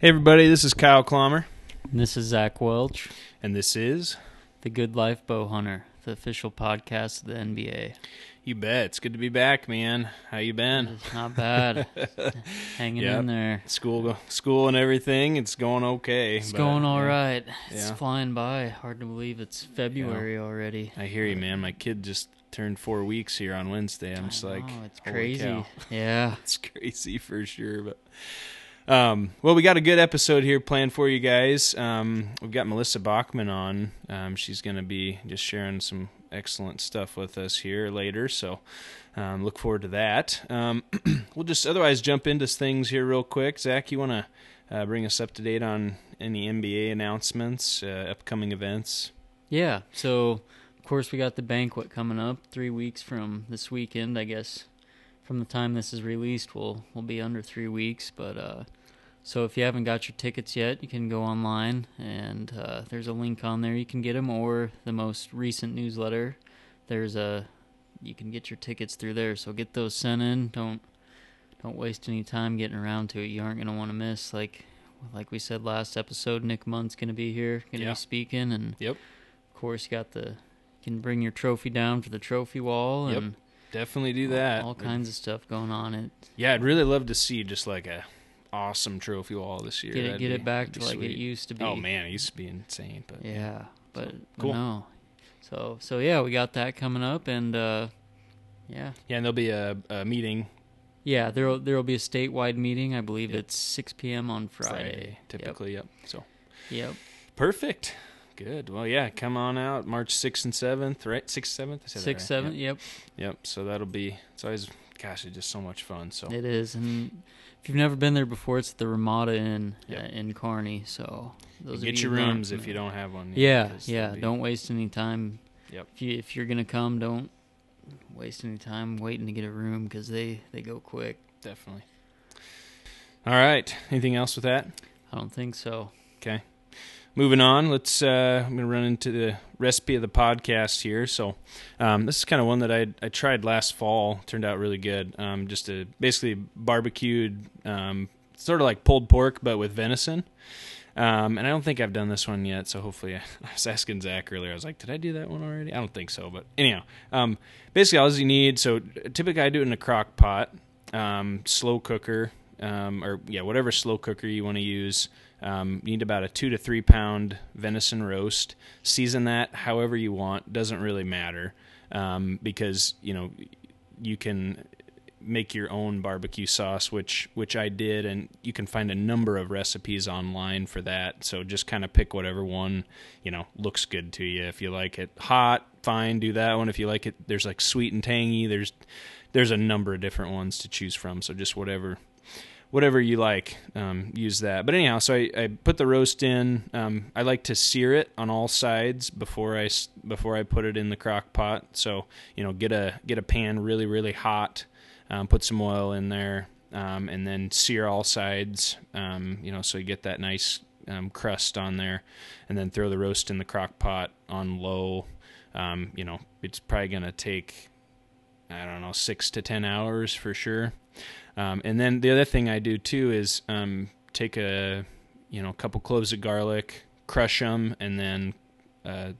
Hey, everybody, this is Kyle Clommer, And this is Zach Welch, and this is the Good Life Bow Hunter, the official podcast of the NBA. You Bet. It's good to be back, man. How you been? It's not bad. Hanging Yep. in there. School, school, and everything. It's going okay. It's but, going all yeah, right. It's Yeah. flying by. Hard to believe it's February already. I hear you, man. My kid just turned four weeks here on Wednesday. I'm just I like, it's crazy. cow. Yeah. It's crazy for sure. But um, well, we got a good episode here planned for you guys. Um, we've got Melissa Bachman on. Um, she's going to be just sharing some excellent stuff with us here later. So um, look forward to that. Um, we'll just otherwise jump into things here real quick. Zach, you want to uh, bring us up to date on any NBA announcements, uh, upcoming events? Yeah. So, of course, we got the banquet coming up three weeks from this weekend. I guess from the time this is released, we'll we'll be under three weeks. But uh, so if you haven't got your tickets yet, you can go online and uh, there's a link on there. You can get them, or the most recent newsletter. There's a you can get your tickets through there. So get those sent in. Don't don't waste any time getting around to it. You aren't gonna want to miss like like we said last episode. Nick Munn's gonna be here, gonna Yeah. be speaking, and Yep. of course, you got the you can bring your trophy down for the trophy wall Yep, and Definitely do all- that. All, kinds of stuff going on. It Yeah, I'd really love to see just like a awesome trophy wall this year. get it That'd get be- it back to like sweet. it used to be. Oh man, it used to be insane, but Yeah, but, So, but cool. no. So so yeah, we got that coming up, and uh, yeah, yeah, and there'll be a, a meeting yeah. There'll there'll be a statewide meeting. I believe Yep. it's 6 p.m. on Friday. typically. Yep. So Yep. yep. perfect. Good. Well, yeah, come on out March sixth and seventh, right? Sixth, seventh, I said that Six right? seven. Yep. Yep. Yep. So that'll be. It's always, gosh, it's just so much fun. So It is, and if you've never been there before, it's the Ramada Inn Yep. uh, in Kearney. So those get you your rooms if you don't have one. Yeah, yeah. be- Don't waste any time. Yep. If you if you're gonna come, don't waste any time waiting to get a room because they they go quick. definitely. All right. Anything else with that? I don't think so. Okay. Moving on, let's. Uh, I'm gonna run into the recipe of the podcast here. So, um, this is kind of one that I I tried last fall. Turned out really good. Um, just a basically barbecued, um, sort of like pulled pork, but with venison. Um, and I don't think I've done this one yet. So hopefully, I, was asking Zach earlier. I was like, did I do that one already? I don't think so. But anyhow, um, basically all you need. So typically I do it in a crock pot, um, slow cooker, um, or yeah, whatever slow cooker you want to use. Um, you need about a two to three pound venison roast. Season that however you want. Doesn't really matter um, because you know you can make your own barbecue sauce, which which I did, and you can find a number of recipes online for that. So just kind of pick whatever one you know looks good to you. If you like it hot, fine, do that one. If you like it, there's like sweet and tangy. There's there's a number of different ones to choose from. So just whatever whatever you like, um, use that. But anyhow, so I, I put the roast in. Um, I like to sear it on all sides before I before I put it in the crock pot. So you know, get a get a pan really really hot. Um, put some oil in there, um, and then sear all sides. Um, you know, so you get that nice um, crust on there, and then throw the roast in the crock pot on low. You know, it's probably gonna take I don't know six to ten hours for sure. Um, and then the other thing I do too is um, take a you know couple cloves of garlic, crush them, and then uh,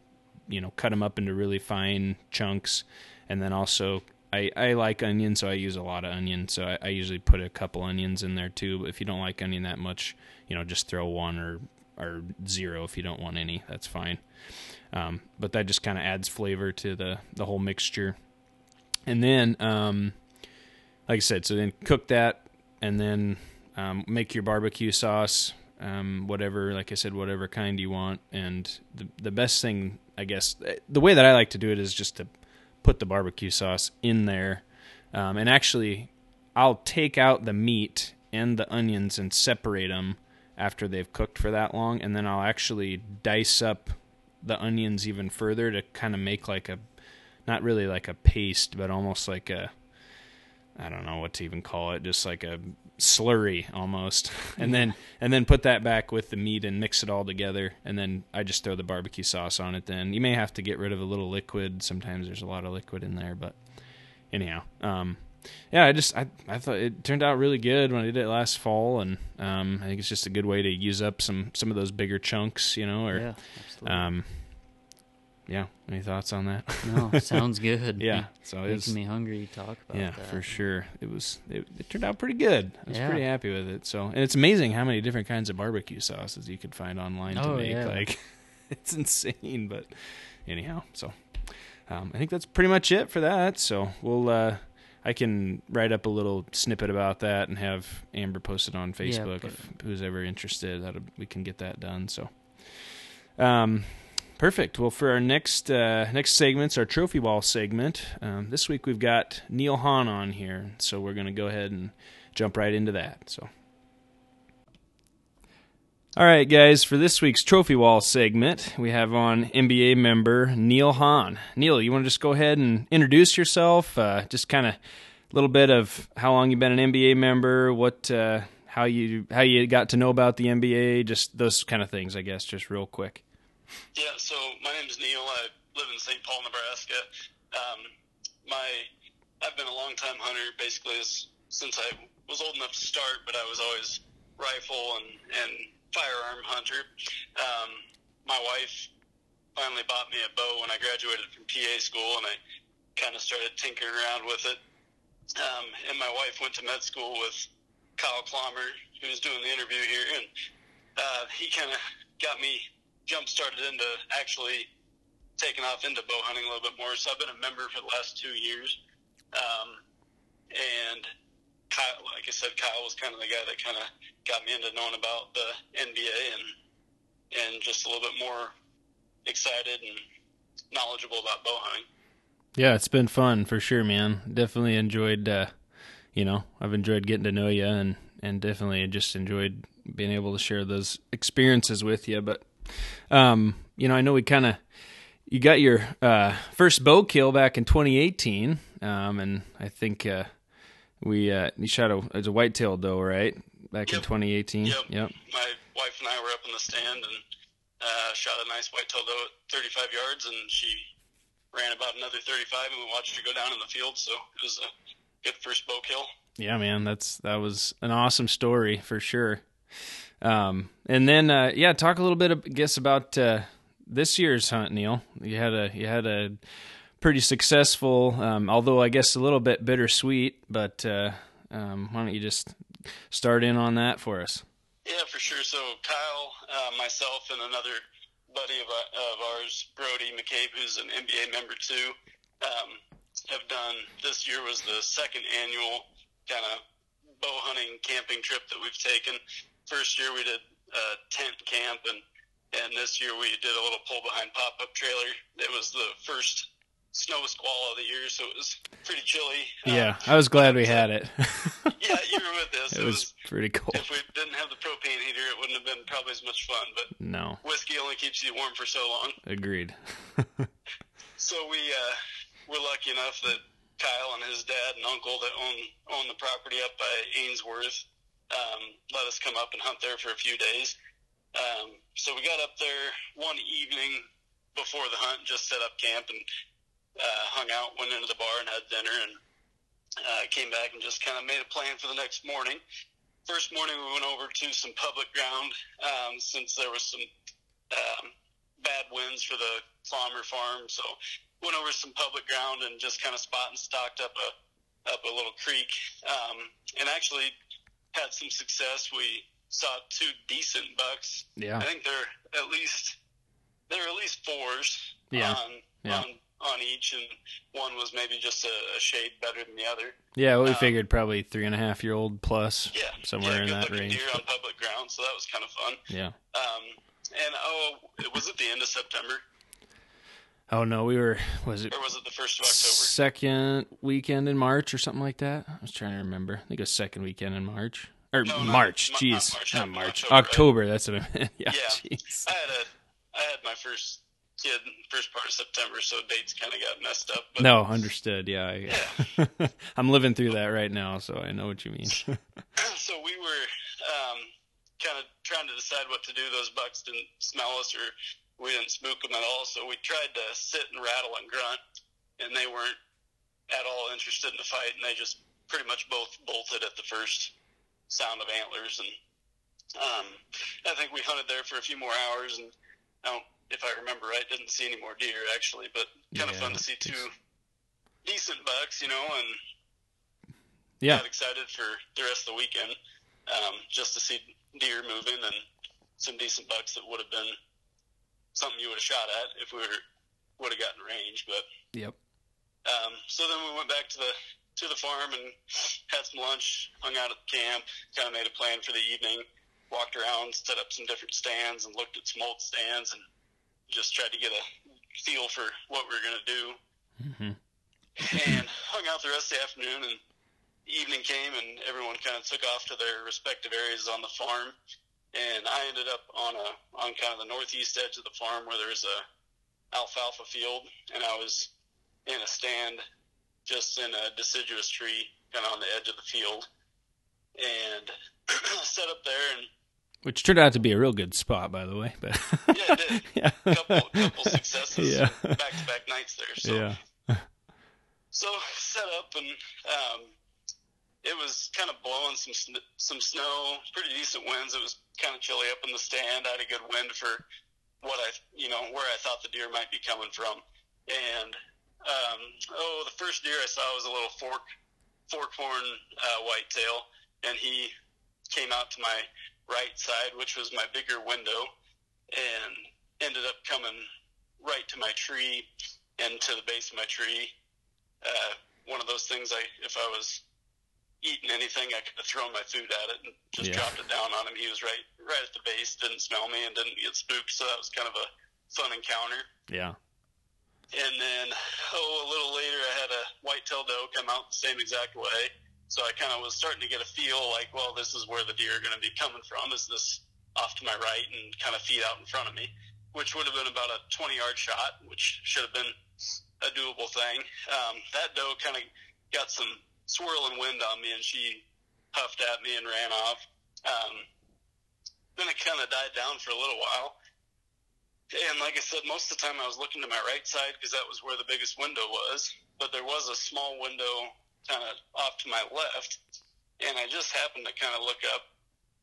you know cut them up into really fine chunks. And then also I, I like onion, so I use a lot of onion. So I, I usually put a couple onions in there too. But if you don't like onion that much, you know just throw one or or zero if you don't want any. That's fine. Um, but that just kind of adds flavor to the the whole mixture. And then um, like I said, so then cook that and then um, make your barbecue sauce, um, whatever, like I said, whatever kind you want. And the the best thing, I guess, the way that I like to do it is just to put the barbecue sauce in there. Um, and actually, I'll take out the meat and the onions and separate them after they've cooked for that long. And then I'll actually dice up the onions even further to kind of make like a, not really like a paste, but almost like a, I don't know what to even call it, just like a slurry almost. And then and then put that back with the meat and mix it all together and then I just throw the barbecue sauce on it then. You may have to get rid of a little liquid. Sometimes there's a lot of liquid in there, but anyhow, um yeah, I just I I thought it turned out really good when I did it last fall, and um, I think it's just a good way to use up some some of those bigger chunks, you know, or yeah, absolutely. um, yeah. Any thoughts on that? no, sounds good. yeah. So it making was, me hungry to talk about it. yeah, that. for sure. It was it, it turned out pretty good. I was Yeah. pretty happy with it. So and it's amazing how many different kinds of barbecue sauces you could find online to Oh, make. yeah. Like it's insane. But anyhow, so um, I think that's pretty much it for that. So we'll uh, I can write up a little snippet about that and have Amber post it on Facebook put- if who's ever interested. That we can get that done. So. Um, Perfect. Well, for our next uh, next segments, our trophy wall segment, um, this week we've got Neal Hahn on here, so we're going to go ahead and jump right into that. So, all right, guys, for this week's trophy wall segment, we have on NBA member Neal Hahn. Neal, you want to just go ahead and introduce yourself? Uh, just kind of a little bit of how long you've been an NBA member, what, uh, how you how you got to know about the NBA, just those kind of things, I guess, just real quick. Yeah, so my name's Neal. I live in St. Paul, Nebraska. Um, my I've been a long time hunter, basically as, since I was old enough to start, but I was always rifle and and firearm hunter. Um, my wife finally bought me a bow when I graduated from PA school, and I kind of started tinkering around with it. Um, and my wife went to med school with Kyle Clommer, who was doing the interview here, and uh, he kind of got me jump started into actually taking off into bow hunting a little bit more. So I've been a member for the last two years. Um, and Kyle, like I said, Kyle was kind of the guy that kind of got me into knowing about the NBA and and just a little bit more excited and knowledgeable about bow hunting. Yeah, it's been fun for sure, man. Definitely enjoyed, uh, you know, I've enjoyed getting to know you and, and definitely just enjoyed being able to share those experiences with you. But, um, you know, I know we kind of, you got your, uh, first bow kill back in 2018. Um, and I think, uh, we, uh, you shot a, it was a whitetail doe, right? Back in 2018. Yep. Yep. My wife and I were up in the stand and uh, shot a nice white-tailed doe at 35 yards, and she ran about another 35, and we watched her go down in the field. So it was a good first bow kill. Yeah, man, that's that was an awesome story for sure. Um, and then uh, yeah, talk a little bit, I guess, about uh, this year's hunt, Neal. You had a you had a pretty successful, um, although I guess a little bit bittersweet. But uh, um, why don't you just start in on that for us? Yeah, for sure. So Kyle, uh, myself, and another buddy of, of ours, Brody McCabe, who's an NBA member too, um, have done. This year was the second annual kind of bow hunting camping trip that we've taken. First year we did a tent camp, and and this year we did a little pull behind pop up trailer. It was the first snow squall of the year, so it was pretty chilly. Um, Yeah, I was glad we had it. yeah, you were with us. it was pretty cool. if we didn't have the propane heater, it wouldn't have been probably as much fun. But No, whiskey only keeps you warm for so long. agreed. So we uh, were lucky enough that Kyle and his dad and uncle that own own the property up by Ainsworth um, let us come up and hunt there for a few days. Um, so we got up there one evening before the hunt, just set up camp and uh, hung out, went into the bar and had dinner, and uh, came back and just kind of made a plan for the next morning. First morning, we went over to some public ground um, since there was some um, bad winds for the Clommer farm. So went over some public ground and just kind of spot and stocked up a up a little creek, um, and actually had some success. We saw two decent bucks. Yeah, I think they're at least they're at least fours Yeah. on Yeah. on on each, and one was maybe just a, a shade better than the other. yeah. We um, figured probably three and a half year old plus. Yeah, Somewhere yeah, in that range. Deer on public ground, so that was kind of fun. Yeah. Um, and oh, it was at the end of September, Oh no, we were. Was it or was it the first of October? second weekend in March or something like that. I was trying to remember. I think it was second weekend in March or No, March. not Jeez, March, not not March. October, October. That's what I meant. Yeah. Yeah. Jeez. I had a, I had my first kid first part of September, so dates kind of got messed up. But No, understood. Yeah. I, I'm living through that right now, so I know what you mean. so we were um, kind of trying to decide what to do. Those bucks didn't smell us, or we didn't spook them at all. So we tried to sit and rattle and grunt, and they weren't at all interested in the fight, and they just pretty much both bolted at the first sound of antlers, and um, I think we hunted there for a few more hours, and I don't, if I remember right, didn't see any more deer actually, but kind of Yeah, fun to see two decent bucks, you know, and Yeah. got excited for the rest of the weekend, um, just to see deer moving and some decent bucks that would have been something you would have shot at if we were, would have gotten range. But Yep. um, so then we went back to the to the farm and had some lunch, hung out at the camp, kind of made a plan for the evening, walked around, set up some different stands, and looked at some old stands, and just tried to get a feel for what we were going to do hmm and hung out the rest of the afternoon and evening came and everyone kind of took off to their respective areas on the farm and I ended up on a on kind of the northeast edge of the farm where there's a alfalfa field and I was in a stand just in a deciduous tree kind of on the edge of the field and set up there and Which turned out to be a real good spot, by the way. But Yeah, it did. yeah. couple couple successes Yeah. back to back nights there so yeah. So set up and um, it was kind of blowing some sn- some snow, pretty decent winds. It was kind of chilly up in the stand. I had a good wind for what I you know where I thought the deer might be coming from. And um, oh, the first deer I saw was a little fork forkhorn uh, whitetail, and he came out to my right side, which was my bigger window, and ended up coming right to my tree and to the base of my tree uh, one of those things I if I was eating anything I could have thrown my food at it and just Yeah. dropped it down on him. He was right right at the base, didn't smell me and didn't get spooked, so that was kind of a fun encounter. Yeah. And then oh a little later I had a white-tailed doe come out the same exact way. So I kind of was starting to get a feel like, well, this is where the deer are going to be coming from. Is this off to my right and kind of feet out in front of me, which would have been about a 20 yard shot, which should have been a doable thing. Um, that doe kind of got some swirling wind on me and she puffed at me and ran off. Um, then it kind of died down for a little while. And like I said, most of the time I was looking to my right side because that was where the biggest window was. But there was a small window kind of off to my left. And I just happened to kind of look up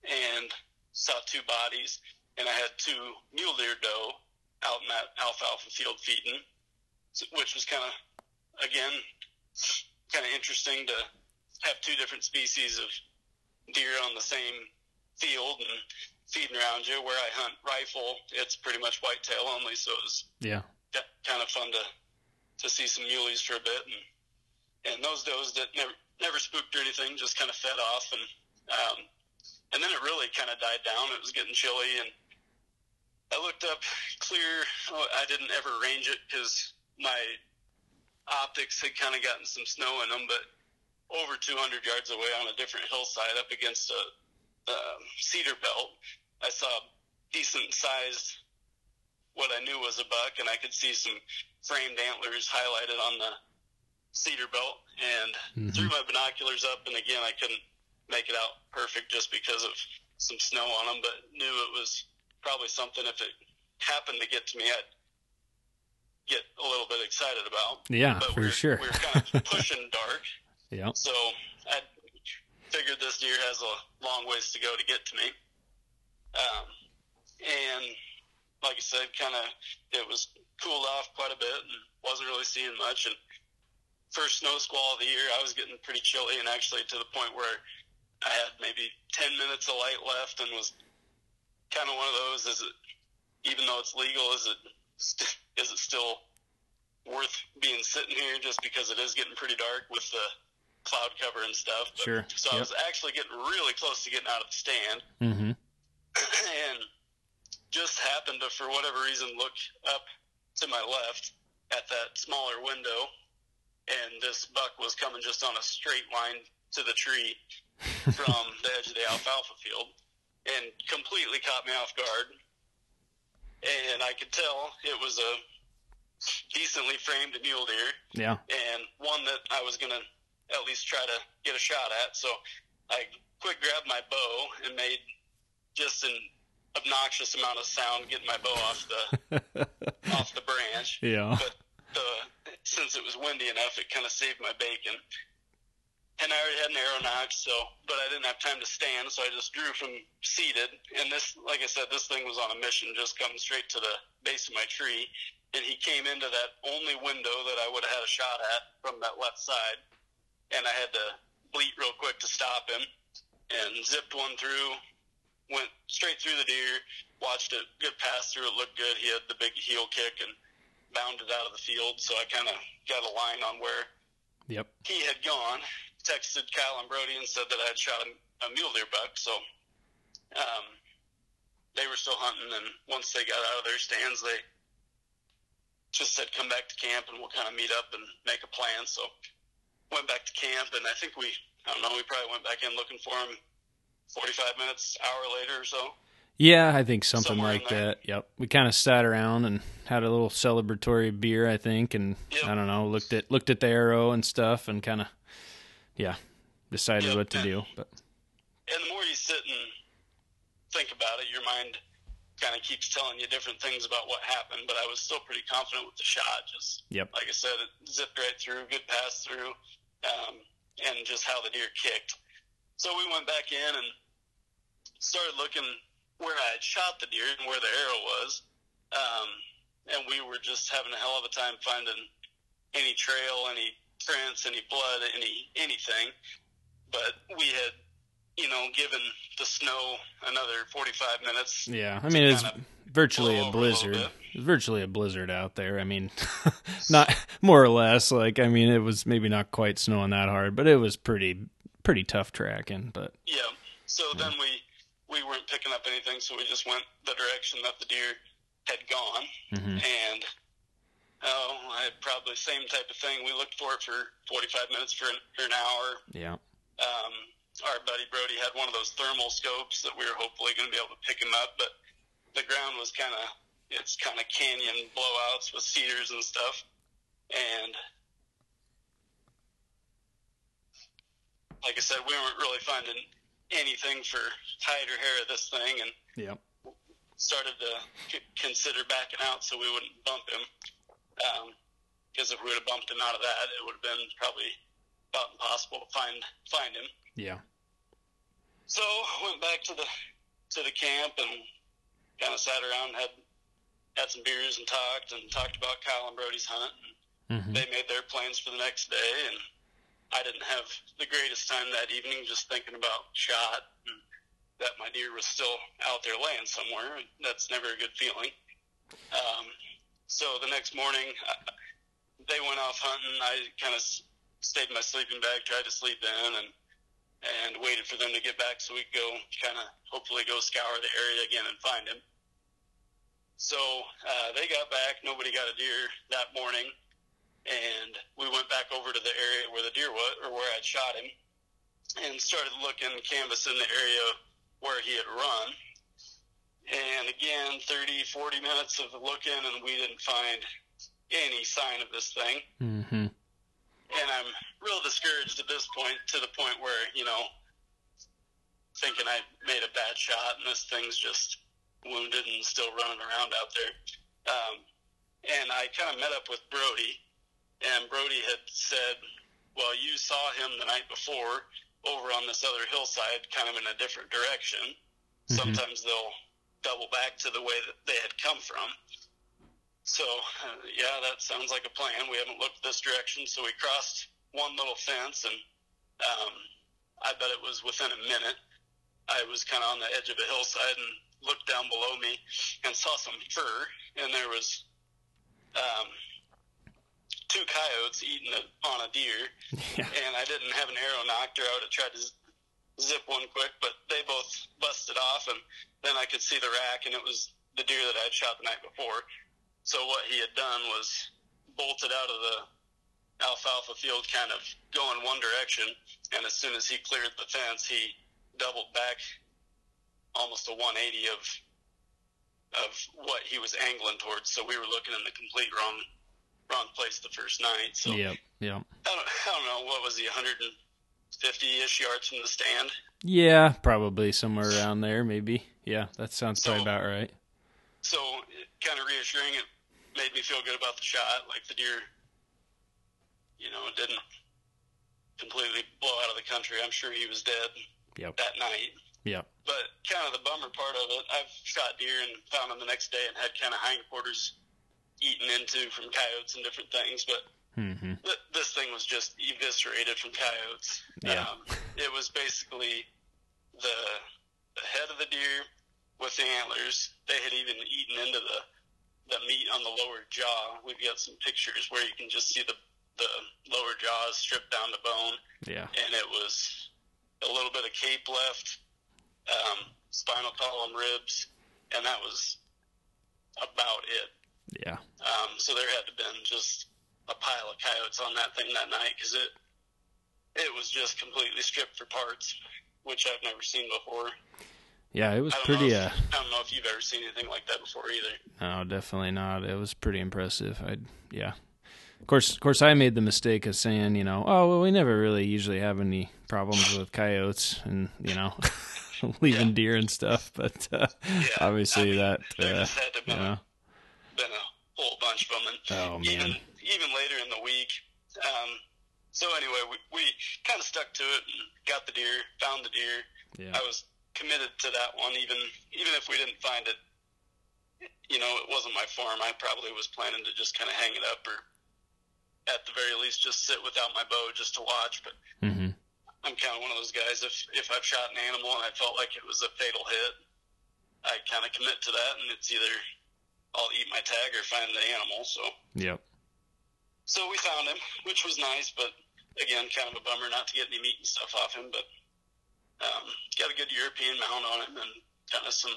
and saw two bodies. And I had two mule deer doe out in that alfalfa field feeding, which was kind of, again, kind of interesting to have two different species of deer on the same field and feeding around you. Where I hunt rifle, it's pretty much whitetail only, so it was Yeah. ki- kind of fun to to see some muleys for a bit, and and those does that never never spooked or anything, just kind of fed off, and um, and then it really kind of died down. It was getting chilly, and I looked up clear. Oh, I didn't ever range it because my optics had kind of gotten some snow in them, but over 200 yards away on a different hillside up against a um, cedar belt, I saw a decent sized what I knew was a buck, and I could see some framed antlers highlighted on the cedar belt. And Mhm. threw my binoculars up, and again, I couldn't make it out perfect just because of some snow on them, but knew it was probably something if it happened to get to me, I'd get a little bit excited about. Yeah, But for we're, sure. we're kind of pushing dark. Yeah. So I figured this deer has a long ways to go to get to me. Um, and like I said, kind of it was cooled off quite a bit and wasn't really seeing much. And first snow squall of the year, I was getting pretty chilly and actually to the point where I had maybe 10 minutes of light left and was kind of one of those, is it, even though it's legal, is it, st- is it still worth being sitting here just because it is getting pretty dark with the cloud cover and stuff. But, Sure. So I was actually getting really close to getting out of the stand Mm-hmm. and just happened to, for whatever reason, look up to my left at that smaller window, and this buck was coming just on a straight line to the tree from the edge of the alfalfa field, and completely caught me off guard. And I could tell it was a decently framed mule deer, Yeah. and one that I was going to at least try to get a shot at. So I quick grabbed my bow and made just an obnoxious amount of sound getting my bow off the off the branch. Yeah. But the since it was windy enough, it kind of saved my bacon. And I already had an arrow nocked, so but I didn't have time to stand, so I just drew from seated. And this, like I said, this thing was on a mission, just come straight to the base of my tree, and he came into that only window that I would have had a shot at from that left side, and I had to bleat real quick to stop him, and zipped one through, went straight through the deer, watched it, good pass through, it looked good. He had the big heel kick and bounded out of the field, so I kind of got a line on where Yep. he had gone, texted Kyle and Brody and said that I had shot a, a mule deer buck. So um, they were still hunting, and once they got out of their stands, they just said, "Come back to camp, and we'll kind of meet up and make a plan." So went back to camp, and I think we, I don't know, we probably went back in looking for him. Forty-five minutes, hour later or so. Yeah, I think something Somewhere like that. Yep. We kind of sat around and had a little celebratory beer, I think, and Yep. I don't know, looked at looked at the arrow and stuff, and kind of, yeah, decided Yep, what to and- do. But and the more you sit and think about it, your mind kind of keeps telling you different things about what happened. But I was still pretty confident with the shot. Just Yep. like I said, it zipped right through, good pass through, um, and just how the deer kicked. So we went back in and started looking where I had shot the deer and where the arrow was. Um, and we were just having a hell of a time finding any trail, any prints, any blood, any anything. But we had, you know, given the snow another 45 minutes. yeah, I mean, it's virtually a a blizzard. It's virtually a blizzard out there. I mean, not more or less. Like, I mean, it was maybe not quite snowing that hard, but it was pretty pretty tough tracking. But Yeah. So then we we weren't picking up anything, so we just went the direction that the deer had gone, mhm. and oh, I probably same type of thing. We looked for it for 45 minutes for an, for an hour. yeah, Um, our buddy Brody had one of those thermal scopes that we were hopefully going to be able to pick him up, but the ground was kind of it's kind of canyon blowouts with cedars and stuff, and like I said, we weren't really finding anything for hide or hair of this thing, and yeah, started to c- consider backing out so we wouldn't bump him. Because if we would have bumped him out of that, it would have been probably about impossible to find find him. yeah, So went back to the to the camp and kind of sat around, had had some beers and talked and talked about Kyle and Brody's hunt. And hmm they made their plans for the next day, and I didn't have the greatest time that evening, just thinking about shot and that my deer was still out there laying somewhere. That's never a good feeling. Um, so the next morning, uh, they went off hunting. I kind of stayed in my sleeping bag, tried to sleep in, and and waited for them to get back so we could go kind of hopefully go scour the area again and find him. So uh, they got back. Nobody got a deer that morning and we went back over to the area where the deer was, or where I'd shot him, and started looking, canvassing the area where he had run. And again, 30, 40 minutes of looking, and we didn't find any sign of this thing. hmm And I'm real discouraged at this point, to the point where, you know, thinking I made a bad shot, and this thing's just wounded and still running around out there. Um, and I kind of met up with Brody, and Brody had said, "Well, you saw him the night before over on this other hillside, kind of in a different direction. Mhm. Sometimes they'll double back to the way that they had come from." So, uh, yeah, that sounds like a plan. We haven't looked this direction, so we crossed one little fence, and um, I bet it was within a minute. I was kind of on the edge of a hillside and looked down below me and saw some fur, and there was um, two coyotes eating a, on a deer, yeah, and I didn't have an arrow knocked, or I would have tried to zip one quick, but they both busted off, and then I could see the rack, and it was the deer that I had shot the night before. So what he had done was bolted out of the alfalfa field, kind of going one direction, and as soon as he cleared the fence, he doubled back almost a 180 of of what he was angling towards. So we were looking in the complete wrong wrong place the first night. So yep, yep. I don't, I don't know what was he 150 ish yards from the stand. Yeah, probably somewhere around there, maybe. Yeah, that sounds So- about right. So kind of reassuring. It made me feel good about the shot. Like the deer, you know, didn't completely blow out of the country. I'm sure he was dead Yep. that night. Yeah. But kind of the bummer part of it, I've shot deer and found them the next day and had kind of hindquarters eaten into from coyotes and different things. But hmm th- this thing was just eviscerated from coyotes. Yeah. Um, it was basically the, the head of the deer with the antlers. They had even eaten into the the meat on the lower jaw. We've got some pictures where you can just see the the lower jaw is stripped down to bone, Yeah. and it was a little bit of cape left, um, spinal column, ribs, and that was about it. Yeah. Um, so there had to been just a pile of coyotes on that thing that night because it it was just completely stripped for parts, which I've never seen before. Yeah. It was pretty. know Uh, I don't know if you've ever seen anything like that before either. no, definitely not. It was pretty impressive. I. Yeah. Of course, of course, I made the mistake of saying, you know, oh well, we never really usually have any problems with coyotes, and you know, leaving Yeah. deer and stuff. But uh, Yeah, obviously, I mean, that uh, just had to you know, been a whole bunch of them. And Oh, man. even later in the week. Um, so anyway, we, we kind of stuck to it and got the deer, found the deer. yeah, I was committed to that one, even even if we didn't find it. You know, it wasn't my farm. I probably was planning to just kind of hang it up, or at the very least, just sit without my bow just to watch. But hmm I'm kind of one of those guys. If if I've shot an animal and I felt like it was a fatal hit, I kind of commit to that, and it's either I'll eat my tag or find the animal. So yep, so we found him, which was nice, but again, kind of a bummer not to get any meat and stuff off him. But um, got a good European mount on him and kind of some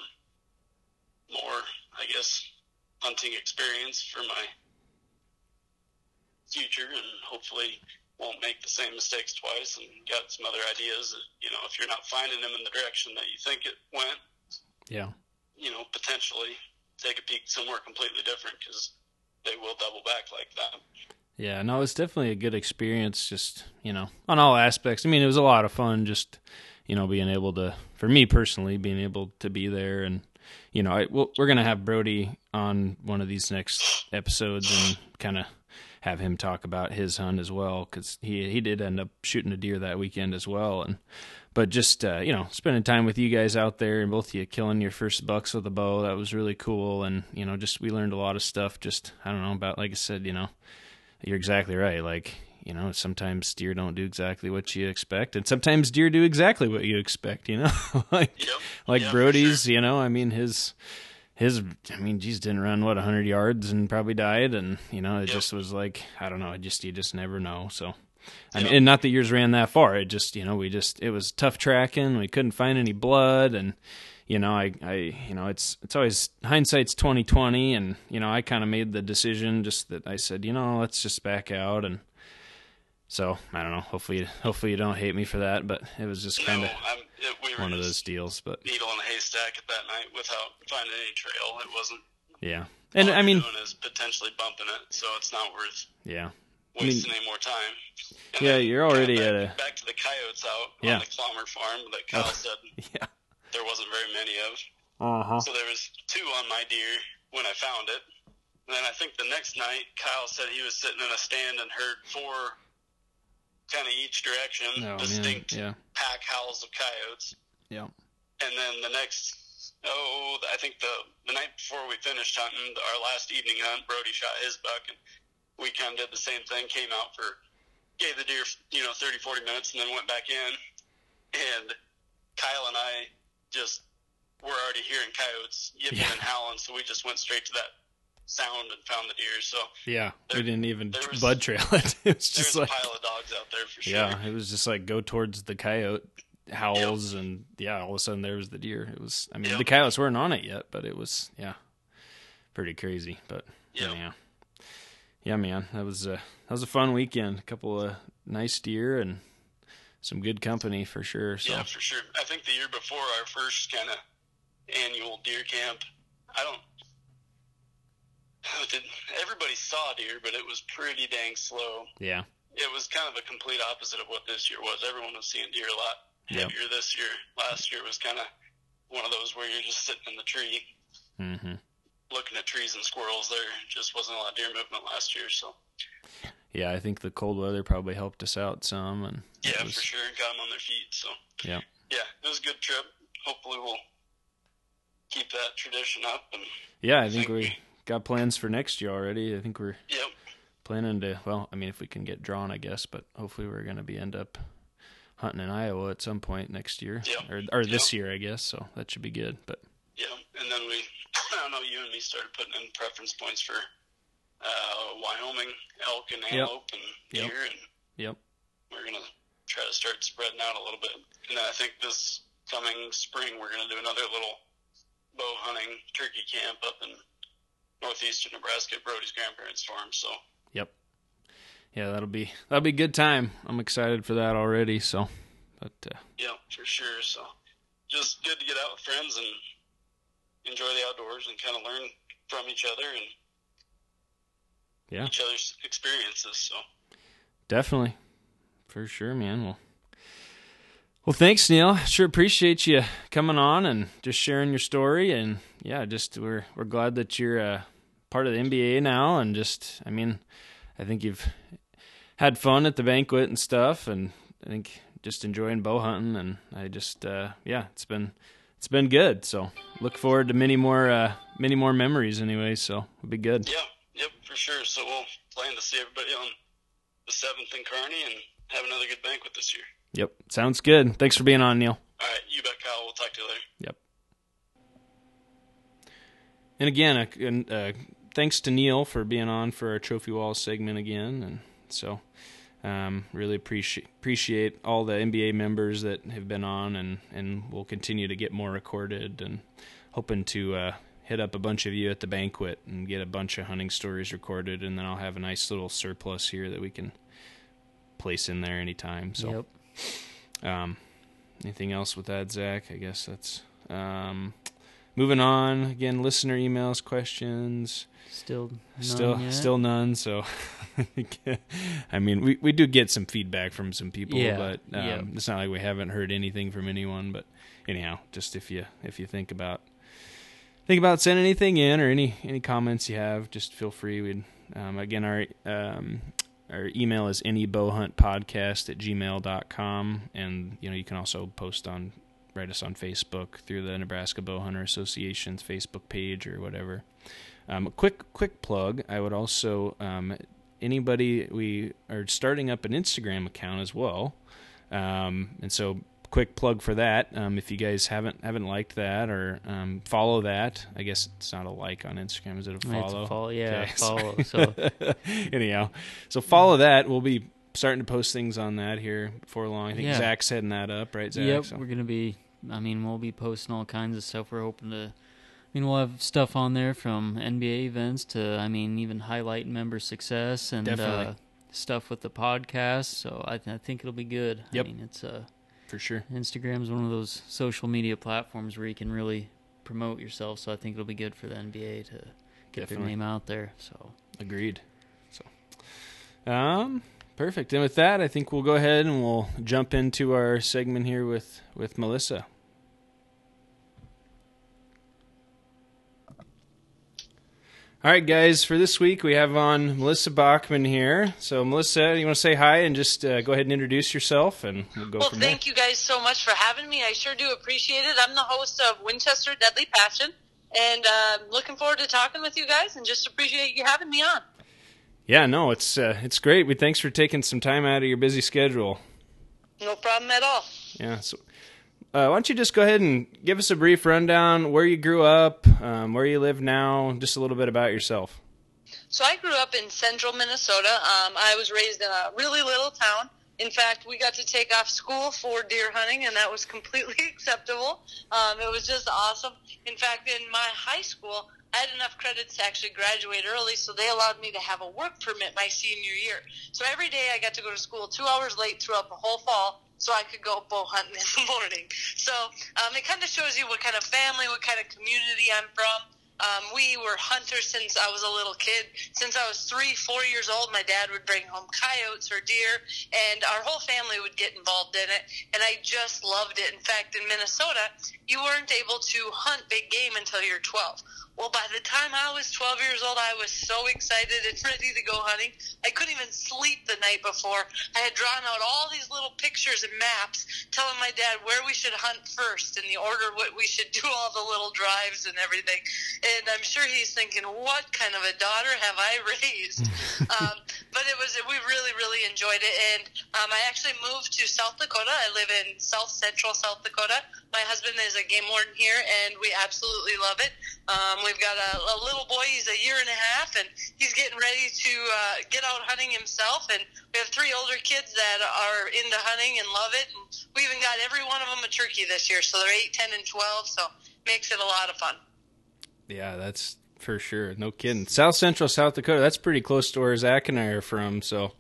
more, I guess, hunting experience for my future, and hopefully won't make the same mistakes twice. And got some other ideas. That, you know, if you're not finding them in the direction that you think it went, yeah, you know, potentially take a peek somewhere completely different because they will double back like that. Yeah. No, it's definitely a good experience. Just you know, on all aspects. I mean, it was a lot of fun. Just you know, being able to, for me personally, being able to be there and. You know, I, we'll, we're gonna have Brody on one of these next episodes and kind of have him talk about his hunt as well because he he did end up shooting a deer that weekend as well and but just uh, you know spending time with you guys out there and both of you killing your first bucks with a bow that was really cool and you know just we learned a lot of stuff just I don't know about like I said you know you're exactly right like you know sometimes deer don't do exactly what you expect and sometimes deer do exactly what you expect you know like Yep. like for Brody's you know I mean his his I mean geez didn't run what 100 yards and probably died and you know it Yep. just was like I don't know it just you just never know so I Yep. mean and not that yours ran that far it just you know we just it was tough tracking we couldn't find any blood and you know I I you know it's it's always hindsight's 2020 and you know I kind of made the decision just that I said you know let's just back out and so I don't know hopefully hopefully you don't hate me for that but it was just kind of I'm, we one of those deals but needle in a haystack at that night without finding any trail. It wasn't. yeah and I mean doing is potentially bumping it, so it's not worth yeah I mean- wasting any more time. And Yeah, you're already back, at a- back to the coyotes out Yeah. on the Clommer farm that oh, Kyle Oh. said yeah there wasn't very many of. uh-huh So there was two on my deer when I found it. And then I think the next night, Kyle said he was sitting in a stand and heard four, kind of each direction, oh man distinct yeah pack howls of coyotes. yeah And then the next, oh, I think the the night before we finished hunting, our last evening hunt, Brody shot his buck, and we kind of did the same thing. Came out for, gave the deer, you know, 30, 40 minutes, and then went back in. And Kyle and I just we're already hearing coyotes yipping Yeah. and howling, so we just went straight to that sound and found the deer. So Yeah, we didn't even was- bud trail it. It was just a like pile of dogs out there for sure. yeah, it was just like go towards the coyote howls and yeah, all of a sudden there was the deer. It was I mean Yep. the coyotes weren't on it yet, but it was yeah, pretty crazy. But Yep. yeah, yeah, man, that was a that was a fun weekend. A couple of nice deer and some good company for sure. So Yeah, for sure. I think the year before our first kind of annual deer camp, I don't. Everybody saw deer, but it was pretty dang slow. yeah, It was kind of a complete opposite of what this year was. Everyone was seeing deer a lot Yep. heavier this year. Last year was kind of one of those where you're just sitting in the tree hmm looking at trees and squirrels. There just wasn't a lot of deer movement last year, so yeah, I think the cold weather probably helped us out some, and Yeah, was- for sure. Got them on their feet. So yeah, yeah, it was a good trip. Hopefully we'll keep that tradition up. And yeah. I think Think we got plans for next year already. I think we're yep, planning to. Well, I mean, if we can get drawn, I guess, but hopefully we're going to be end up hunting in Iowa at some point next year, Yeah. or or this year, I guess. So that should be good. But yeah. And then we, I don't know, you and me started putting in preference points for uh, Wyoming elk and Yep. antelope and Yep. deer, and yep, we're gonna try to start spreading out a little bit. And then I think this coming spring we're gonna do another little bow hunting turkey camp up in northeastern Nebraska at Brody's grandparents' farm. So yep, yeah. That'll be that'll be a good time. I'm excited for that already. So, but uh, yeah, for sure. So just good to get out with friends and enjoy the outdoors and kind of learn from each other and yeah, each other's experiences. So definitely, for sure, man. Well. Well, thanks, Neal. Sure appreciate you coming on and just sharing your story. And yeah, just we're we're glad that you're uh, part of the NBA now. And just, I mean, I think you've had fun at the banquet and stuff. And I think just enjoying bow hunting. And I just, uh, yeah, it's been it's been good. So look forward to many more uh, many more memories. Anyway, so it'll be good. yeah, yep, for sure. So we'll plan to see everybody on the seventh in Kearney and have another good banquet this year. Yep, sounds good. Thanks for being on, Neal. All right, you bet, Kyle. We'll talk to you later. Yep. And again, uh, uh, thanks to Neal for being on for our Trophy Wall segment again. And so, um, really appreciate appreciate all the NBA members that have been on, and and we'll continue to get more recorded, and hoping to uh, hit up a bunch of you at the banquet and get a bunch of hunting stories recorded, and then I'll have a nice little surplus here that we can place in there anytime. So. Yep. Um, anything else with that, Zach? I guess that's um, moving on. Again, listener emails, questions. Still none still, yet? still none. So, I mean, we we do get some feedback from some people, Yeah, but um, yeah. it's not like we haven't heard anything from anyone. But anyhow, just if you if you think about think about sending anything in or any any comments you have, just feel free. We'd um, again our um, our email is anybowhuntpodcast at gmail.com and you know you can also post on write us on facebook through the nebraska bowhunter association's facebook page or whatever. Um, a quick quick plug i would also um, anybody we are starting up an instagram account as well. Um, and so quick plug for that um, if you guys haven't haven't liked that or um, follow that i guess it's not a like on instagram is it a It's a follow follow, yeah, Okay, follow. So anyhow, so follow that. We'll be starting to post things on that here before long. I think Yeah. Zach's heading that up, right, Zach? Yep, So- we're gonna be. I mean, we'll be posting all kinds of stuff. We're hoping to. I mean, we'll have stuff on there from NBA events to. I mean, even highlight member success and uh, stuff with the podcast. So I, th- I think it'll be good. Yep. I mean, it's uh, for sure. Instagram is one of those social media platforms where you can really promote yourself. So I think it'll be good for the NBA to get their name out there. So Agreed. So, um, perfect. And with that, I think we'll go ahead and we'll jump into our segment here with with Melissa. All right, guys. For this week, we have on Melissa Bachman here. So, Melissa, you want to say hi and just uh, go ahead and introduce yourself, and we'll go Well, from there. thank you guys so much for having me. I sure do appreciate it. I'm the host of Winchester Deadly Passion, and uh, looking forward to talking with you guys, and just appreciate you having me on. Yeah, no, it's uh, it's great. We thanks for taking some time out of your busy schedule. No problem at all. Yeah. So, uh, why don't you just go ahead and give us a brief rundown where you grew up, um, where you live now, just a little bit about yourself. So I grew up in central Minnesota. Um, I was raised in a really little town. In fact, we got to take off school for deer hunting, and that was completely acceptable. Um, it was just awesome. In fact, in my high school, I had enough credits to actually graduate early, so they allowed me to have a work permit my senior year. So every day I got to go to school two hours late throughout the whole fall, so I could go bow hunting in the morning. So um, it kind of shows you what kind of family, what kind of community I'm from. Um, we were hunters since I was a little kid. Since I was three, four years old, my dad would bring home coyotes or deer, and our whole family would get involved in it. And I just loved it. In fact, in Minnesota, you weren't able to hunt big game until you're 12. Well, by the time I was 12 years old, I was so excited and ready to go hunting. I couldn't even sleep the night before. I had drawn out all these little pictures and maps telling my dad where we should hunt first and the order what we should do all the little drives and everything. And I'm sure he's thinking, what kind of a daughter have I raised? um, but it was, we really, really enjoyed it. And um, I actually moved to South Dakota. I live in South Central South Dakota. My husband is a game warden here, and we absolutely love it. Um, we've got a, a little boy. He's a year and a half, and he's getting ready to uh, get out hunting himself. And we have three older kids that are into hunting and love it. And we even got every one of them a turkey this year, so they're eight, ten, and twelve. So makes it a lot of fun. Yeah, that's for sure. No kidding. South Central South Dakota. That's pretty close to where Zach and I are from. So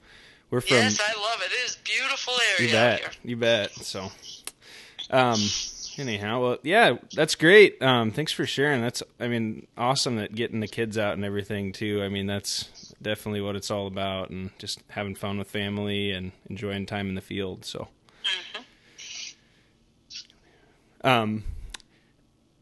we're from. Yes, I love it. It is beautiful area. You bet. You bet. So, um, anyhow, well, yeah, that's great. Um, thanks for sharing. That's, I mean, awesome that getting the kids out and everything too. I mean, that's definitely what it's all about, and just having fun with family and enjoying time in the field. So, um,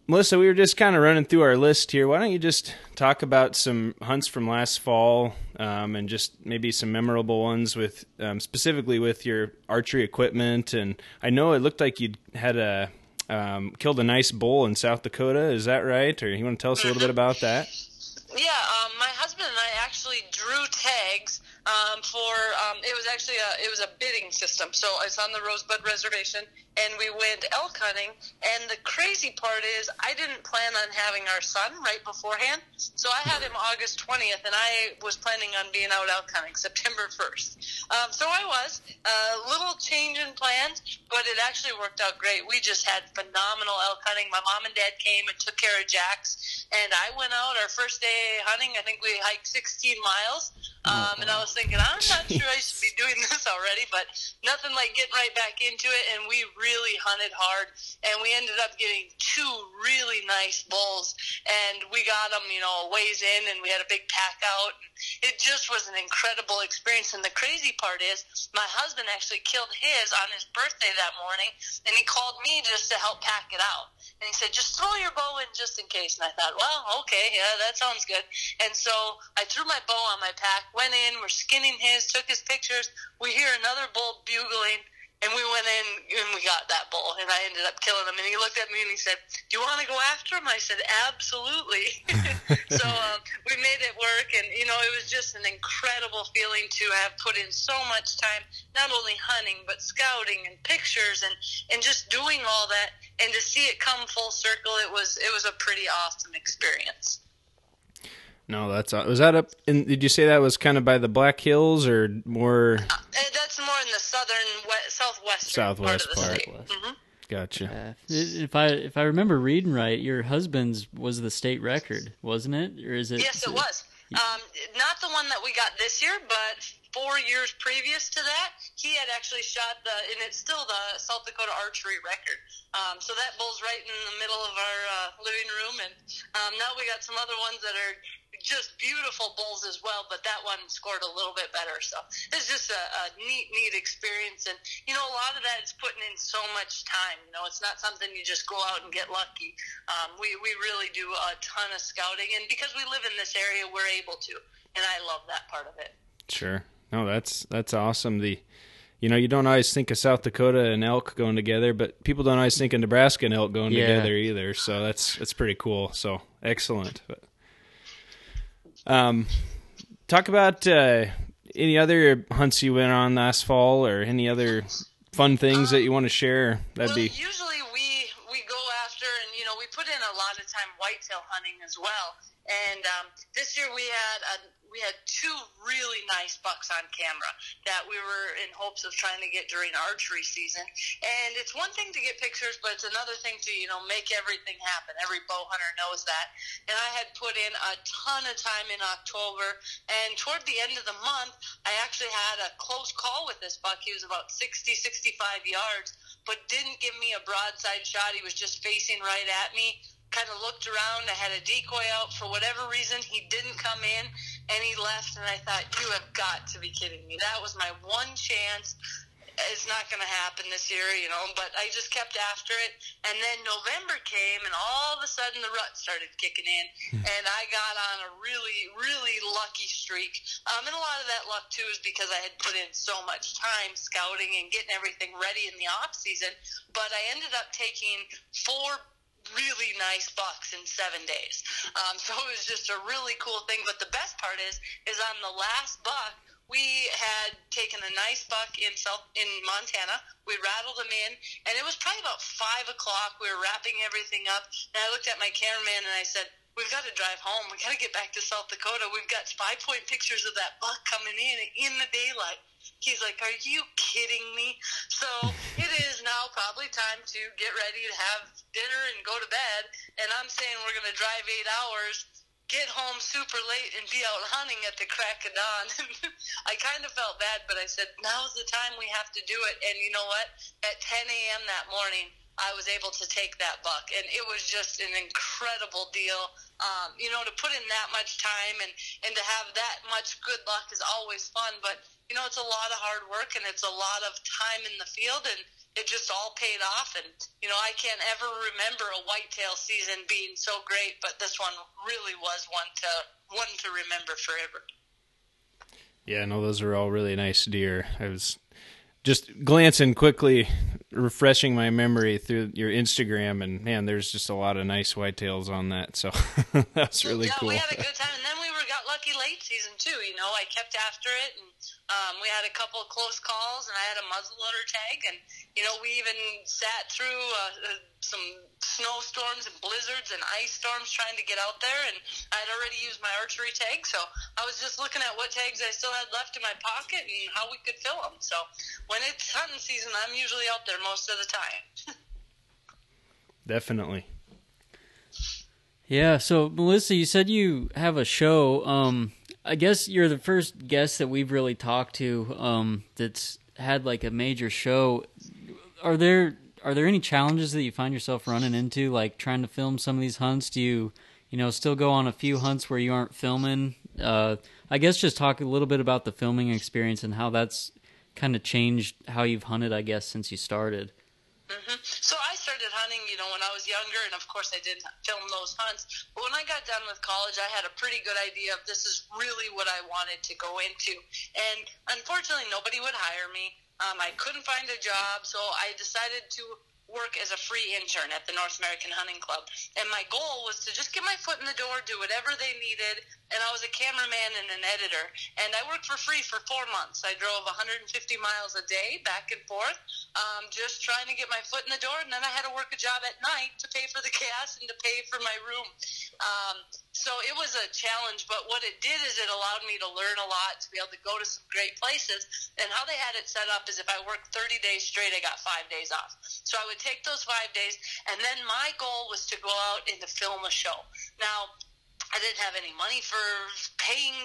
Melissa, we were just kind of running through our list here. Why don't you just talk about some hunts from last fall, um, and just maybe some memorable ones with um, specifically with your archery equipment? And I know it looked like you had a um, killed a nice bull in South Dakota. Is that right? Or you want to tell us a little bit about that? Yeah, um, my husband and I actually drew tags um, for. Um, it was actually a it was a bidding system. So it's on the Rosebud Reservation, and we went elk hunting. And the crazy part is, I didn't plan on having our son right beforehand. So I had him August twentieth, and I was planning on being out elk hunting September first. Um, so I was a little change in plans, but it actually worked out great. We just had phenomenal elk hunting. My mom and dad came and took care of Jax, and I went out our first day hunting. I think we hiked 16 miles, um, and I was thinking, I'm not sure I should be doing this already, but nothing like getting right back into it. And we really hunted hard, and we ended up getting two really nice bulls, and we got them, you know, ways in, and we had a big pack out. It just was an incredible experience. And the crazy part is, my husband actually killed his on his birthday that morning, and he called me just to help pack it out. And he said, just throw your bow in just in case. And I thought, well, okay, yeah, that sounds good. And so I threw my bow on my pack, went in, we're skinning his, took his pictures. We hear another bull bugling, and we went in and we got that bull, and I ended up killing him. And he looked at me and he said, "Do you want to go after him?" I said, "Absolutely." so um, we made it work, and you know, it was just an incredible feeling to have put in so much time, not only hunting but scouting and pictures and and just doing all that, and to see it come full circle, it was it was a pretty awesome experience. No, that's uh, was that up? In, did you say that was kind of by the Black Hills or more? Uh, that's more in the southern, west, southwestern Southwest part of the part. state. hmm Gotcha. Uh, if I if I remember reading right, your husband's was the state record, wasn't it? Or is it? Yes, it was. Um, not the one that we got this year, but four years previous to that, he had actually shot the, and it's still the South Dakota archery record. Um, so that bull's right in the middle of our uh, living room, and um, now we got some other ones that are just beautiful bulls as well, but that one scored a little bit better. So it's just a, a neat, neat experience. And, you know, a lot of that is putting in so much time. You know, it's not something you just go out and get lucky. Um, we, we really do a ton of scouting. And because we live in this area, we're able to. And I love that part of it. Sure. No, that's that's awesome. The you know, you don't always think of South Dakota and elk going together, but people don't always think of Nebraska and elk going Yeah. together either. So that's that's pretty cool. So excellent. But, um, talk about uh, any other hunts you went on last fall, or any other fun things that you want to share. That'd well, be usually we we go after, and you know, we put in a lot of time whitetail hunting as well. And um, this year we had a, we had two really nice bucks on camera that we were in hopes of trying to get during archery season. And it's one thing to get pictures, but it's another thing to you know make everything happen. Every bow hunter knows that. And I had put in a ton of time in October, and toward the end of the month, I actually had a close call with this buck. He was about 60, 65 yards, but didn't give me a broadside shot. He was just facing right at me kind of looked around. I had a decoy out for whatever reason. He didn't come in, and he left. And I thought, you have got to be kidding me. That was my one chance it's not going to happen this year, you know. But I just kept after it, and then November came, and all of a sudden the rut started kicking in, and I got on a really, really lucky streak. Um, and a lot of that luck too is because I had put in so much time scouting and getting everything ready in the off season. But I ended up taking four really nice bucks in seven days. Um, so it was just a really cool thing. But the best part is, is on the last buck, we had taken a nice buck in South in Montana. We rattled him in, and it was probably about five o'clock. We were wrapping everything up, and I looked at my cameraman and I said, "We've got to drive home. We got to get back to South Dakota. We've got five point pictures of that buck coming in in the daylight." He's like, "Are you kidding me?" So to get ready to have dinner and go to bed. And I'm saying we're going to drive eight hours get home super late and be out hunting at the crack of dawn. I kind of felt bad, but I said, now's the time we have to do it. And you know what? At 10 a.m. that morning, I was able to take that buck, and it was just an incredible deal. Um, you know, to put in that much time and and to have that much good luck is always fun. But you know, it's a lot of hard work and it's a lot of time in the field, and it just all paid off. And you know, I can't ever remember a whitetail season being so great, but this one really was one to one to remember forever. Yeah, no, those are all really nice deer. I was just glancing quickly, refreshing my memory through your Instagram, and man, there's just a lot of nice whitetails on that. So that's really yeah, cool. Yeah, we had a good time, and then we were got lucky late season too. You know, I kept after it and um, we had a couple of close calls, and I had a muzzleloader tag, and you know we even sat through uh, uh, some snowstorms and blizzards and ice storms trying to get out there. And I had already used my archery tag, so I was just looking at what tags I still had left in my pocket and how we could fill them. So when it's hunting season, I'm usually out there most of the time. Definitely. Yeah. So Melissa, you said you have a show. Um, I guess you're the first guest that we've really talked to um, that's had like a major show. Are there are there any challenges that you find yourself running into, like trying to film some of these hunts? Do you you know still go on a few hunts where you aren't filming? Uh, I guess just talk a little bit about the filming experience and how that's kind of changed how you've hunted. I guess since you started. Mm-hmm. So I started hunting, you know, when I was younger, and of course I didn't film those hunts. But when I got done with college, I had a pretty good idea of this is really what I wanted to go into. And unfortunately, nobody would hire me. Um, I couldn't find a job, so I decided to work as a free intern at the North American Hunting Club. And my goal was to just get my foot in the door, do whatever they needed. And I was a cameraman and an editor. And I worked for free for four months. I drove 150 miles a day back and forth, um, just trying to get my foot in the door. And then I had to work a job at night to pay for the gas and to pay for my room. Um, so it was a challenge, but what it did is it allowed me to learn a lot, to be able to go to some great places. And how they had it set up is if I worked 30 days straight, I got five days off. So I would take those five days, and then my goal was to go out and to film a show. Now, I didn't have any money for paying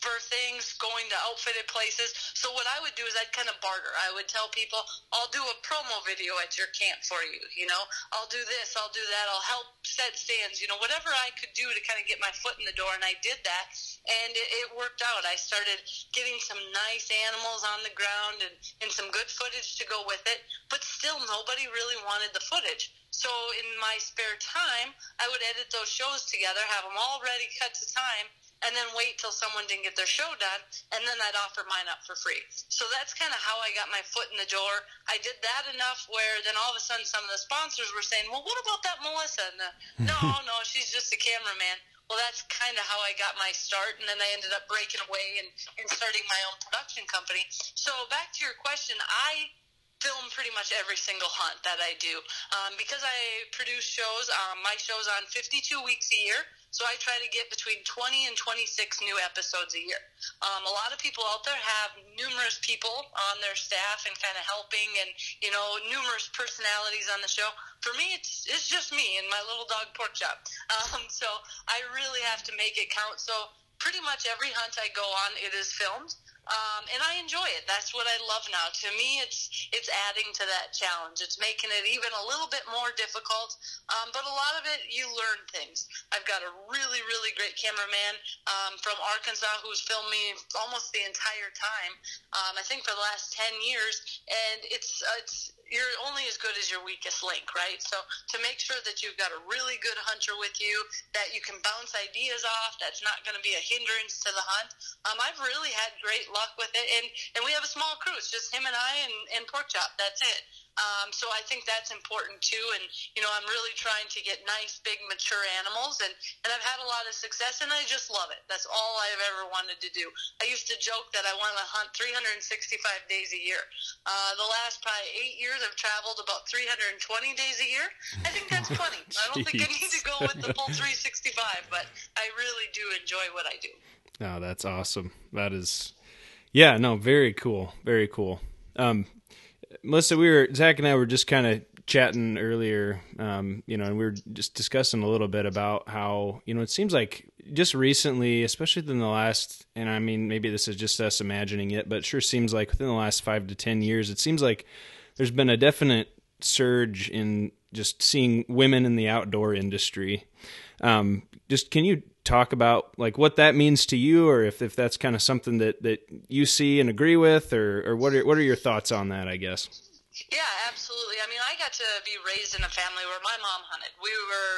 for things, going to outfitted places. So what I would do is I'd kind of barter. I would tell people, I'll do a promo video at your camp for you. You know, I'll do this, I'll do that, I'll help set stands. You know, whatever I could do to kind of get my foot in the door, and I did that, and it, it worked out. I started getting some nice animals on the ground and, and some good footage to go with it, but still nobody really wanted the footage. So in my spare time, I would edit those shows together, have them all ready, cut to time, and then wait till someone didn't get their show done, and then I'd offer mine up for free. So that's kind of how I got my foot in the door. I did that enough where then all of a sudden some of the sponsors were saying, "Well, what about that Melissa?" And the, no, no, she's just a cameraman. Well, that's kind of how I got my start, and then I ended up breaking away and, and starting my own production company. So back to your question, I film pretty much every single hunt that I do. Um, because I produce shows, um, my show's on 52 weeks a year, so I try to get between 20 and 26 new episodes a year. Um, a lot of people out there have numerous people on their staff and kind of helping and, you know, numerous personalities on the show. For me, it's, it's just me and my little dog pork chop. Um, so I really have to make it count. So pretty much every hunt I go on, it is filmed. Um, and I enjoy it. That's what I love now. To me, it's it's adding to that challenge. It's making it even a little bit more difficult. Um, but a lot of it, you learn things. I've got a really, really great cameraman um, from Arkansas who's filmed me almost the entire time. Um, I think for the last ten years, and it's uh, it's you're only as good as your weakest link, right? So to make sure that you've got a really good hunter with you, that you can bounce ideas off, that's not going to be a hindrance to the hunt. Um, I've really had great luck with it, and and we have a small crew. It's just him and I and, and Pork Chop. That's it. Um, so I think that's important too. And you know, I'm really trying to get nice, big, mature animals, and and I've had a lot of success, and I just love it. That's all I've ever wanted to do. I used to joke that I want to hunt 365 days a year. Uh, the last probably eight years, I've traveled about 320 days a year. I think that's plenty. I don't think I need to go with the full 365, but I really do enjoy what I do. No, oh, that's awesome. That is, yeah, no, very cool, very cool. Um, Melissa, we were Zach and I were just kind of chatting earlier, um, you know, and we were just discussing a little bit about how you know it seems like just recently, especially within the last, and I mean maybe this is just us imagining it, but it sure seems like within the last five to ten years, it seems like there's been a definite surge in just seeing women in the outdoor industry. Um, just can you talk about like what that means to you, or if, if that's kind of something that, that you see and agree with, or, or what are what are your thoughts on that? I guess. Yeah, absolutely. I mean, I got to be raised in a family where my mom hunted. We were,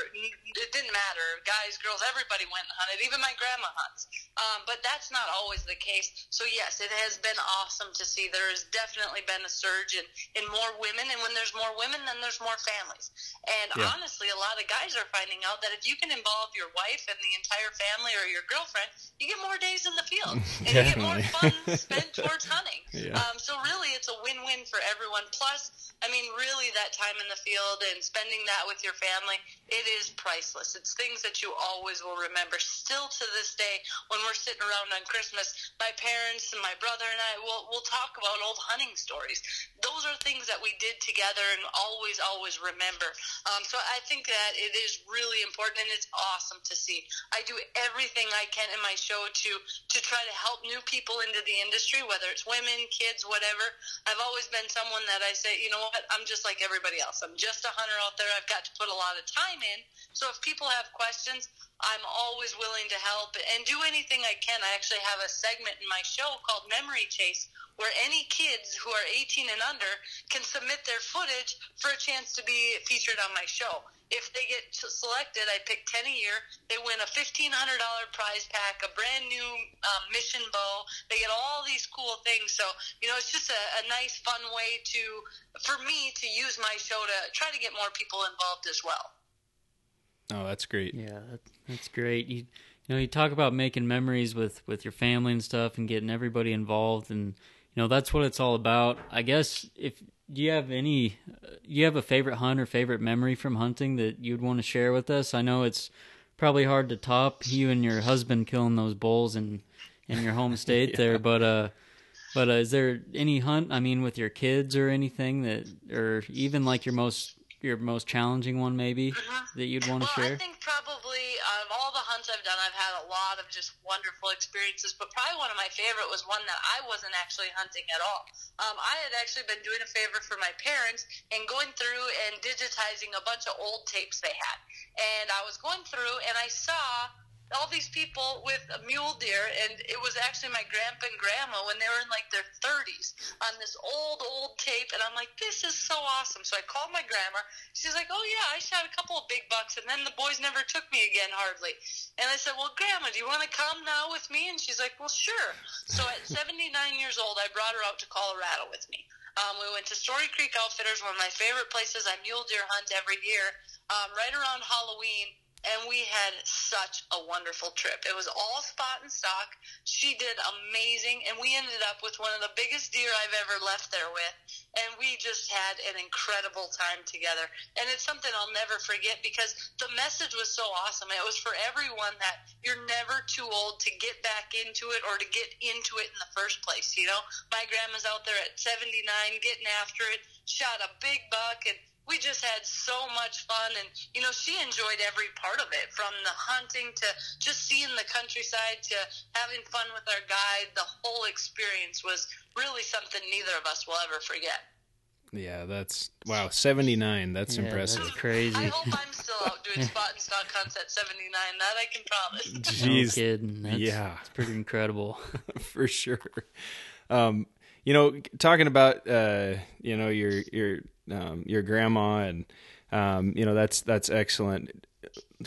it didn't matter. Guys, girls, everybody went and hunted. Even my grandma hunts. Um, but that's not always the case. So, yes, it has been awesome to see. There has definitely been a surge in, in more women. And when there's more women, then there's more families. And yeah. honestly, a lot of guys are finding out that if you can involve your wife and the entire family or your girlfriend, you get more days in the field. And you get more fun spent towards hunting. Yeah. Um, so, really, it's a win win for everyone. Plus, I mean, really, that time in the field and spending that with your family, it is priceless. It's things that you always will remember. Still to this day, when we're sitting around on Christmas, my parents and my brother and I will will talk about old hunting stories. Those are things that we did together and always, always remember. Um, so I think that it is really important and it's awesome to see. I do everything I can in my show to to try to help new people into the industry, whether it's women, kids, whatever. I've always been someone that I say, you know what, I'm just like everybody else. I'm just a hunter out there. I've got to put a lot of time in. So if people have questions, I'm always willing to help and do anything I can. I actually have a segment in my show called Memory Chase where any kids who are 18 and under can submit their footage for a chance to be featured on my show. If they get selected, I pick 10 a year. They win a $1,500 prize pack, a brand new um, mission bow. They get all these cool things. So, you know, it's just a, a nice, fun way to, for me, to use my show to try to get more people involved as well. Oh, that's great. Yeah, that's great. You, you know, you talk about making memories with with your family and stuff, and getting everybody involved, and you know that's what it's all about. I guess if do you have any, you have a favorite hunt or favorite memory from hunting that you'd want to share with us? I know it's probably hard to top you and your husband killing those bulls in in your home state yeah. there, but uh, but uh, is there any hunt? I mean, with your kids or anything that, or even like your most your most challenging one maybe mm-hmm. that you'd want to well, share? I think probably of all the hunts I've done, I've had a lot of just wonderful experiences. But probably one of my favorite was one that I wasn't actually hunting at all. Um, I had actually been doing a favor for my parents and going through and digitizing a bunch of old tapes they had. And I was going through and I saw all these people with a mule deer, and it was actually my grandpa and grandma when they were in like their 30s on this old, old tape. And I'm like, this is so awesome. So I called my grandma. She's like, oh, yeah, I shot a couple of big bucks, and then the boys never took me again, hardly. And I said, well, grandma, do you want to come now with me? And she's like, well, sure. So at 79 years old, I brought her out to Colorado with me. Um, we went to Story Creek Outfitters, one of my favorite places. I mule deer hunt every year. Um, right around Halloween, and we had such a wonderful trip. It was all spot and stalk. She did amazing, and we ended up with one of the biggest deer I've ever left there with, and we just had an incredible time together. And it's something I'll never forget because the message was so awesome. It was for everyone that you're never too old to get back into it or to get into it in the first place. You know, my grandma's out there at 79 getting after it, shot a big buck, and we just had so much fun and you know she enjoyed every part of it from the hunting to just seeing the countryside to having fun with our guide the whole experience was really something neither of us will ever forget Yeah, that's wow, seventy nine. That's Yeah, impressive. that's crazy. i hope i'm still out doing spot and stalk hunts at 79 that i can promise No Jeez, kidding. That's, yeah. it's pretty incredible. for sure. Um, you know, talking about uh, you know your your um, your grandma and um, you know that's that's excellent.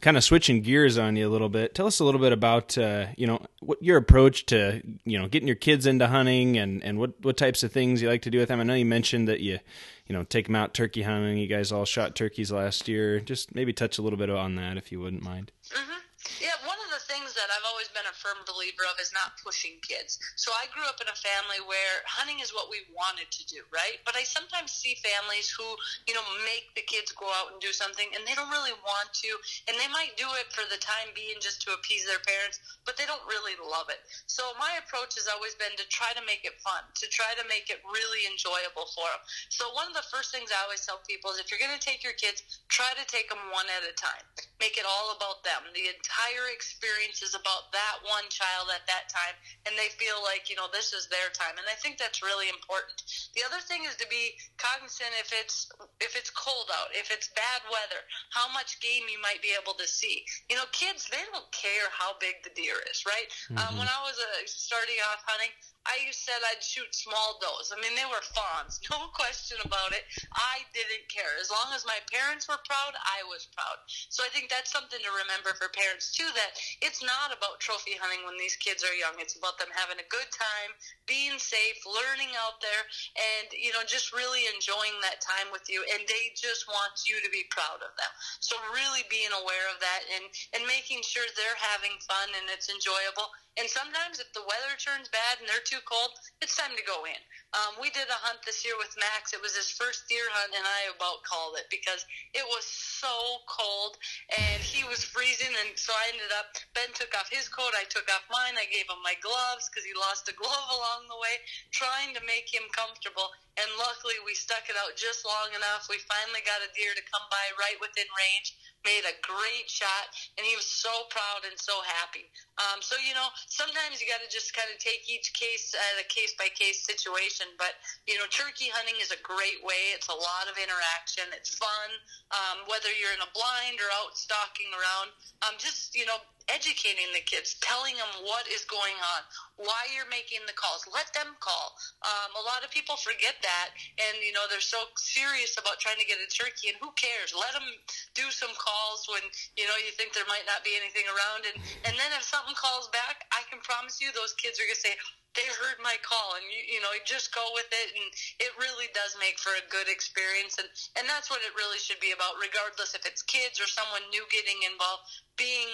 Kind of switching gears on you a little bit. Tell us a little bit about uh, you know what your approach to you know getting your kids into hunting and and what what types of things you like to do with them. I know you mentioned that you you know take them out turkey hunting. You guys all shot turkeys last year. Just maybe touch a little bit on that if you wouldn't mind. hmm Yeah, one of the things that I've always been a firm believer of is not pushing kids. So I grew up in a family where hunting is what we wanted to do, right? But I sometimes see families who, you know, make the kids go out and do something and they don't really want to, and they might do it for the time being just to appease their parents, but they don't really love it. So my approach has always been to try to make it fun, to try to make it really enjoyable for them. So one of the first things I always tell people is if you're going to take your kids, try to take them one at a time. Make it all about them. The entire experience is about that one child at that time, and they feel like you know this is their time. And I think that's really important. The other thing is to be cognizant if it's if it's cold out, if it's bad weather, how much game you might be able to see. You know, kids they don't care how big the deer is, right? Um, when I was uh, starting off hunting. I said I'd shoot small does. I mean, they were fawns, no question about it. I didn't care. As long as my parents were proud, I was proud. So I think that's something to remember for parents too. That it's not about trophy hunting when these kids are young. It's about them having a good time, being safe, learning out there, and you know, just really enjoying that time with you. And they just want you to be proud of them. So really being aware of that and and making sure they're having fun and it's enjoyable. And sometimes if the weather turns bad and they're too cold, it's time to go in. Um, we did a hunt this year with Max. It was his first deer hunt, and I about called it because it was so cold and he was freezing. And so I ended up, Ben took off his coat, I took off mine, I gave him my gloves because he lost a glove along the way, trying to make him comfortable. And luckily, we stuck it out just long enough. We finally got a deer to come by right within range made a great shot, and he was so proud and so happy. Um, so you know, sometimes you got to just kind of take each case at a case by case situation. But you know, turkey hunting is a great way. It's a lot of interaction. It's fun. Um, whether you're in a blind or out stalking around, um, just you know, educating the kids, telling them what is going on, why you're making the calls. Let them call. Um, a lot of people forget that, and you know they're so serious about trying to get a turkey, and who cares? Let them do some calls when you know you think there might not be anything around, and and then if something calls back, I can promise you those kids are gonna say. They heard my call, and you, you know, just go with it, and it really does make for a good experience, and and that's what it really should be about, regardless if it's kids or someone new getting involved being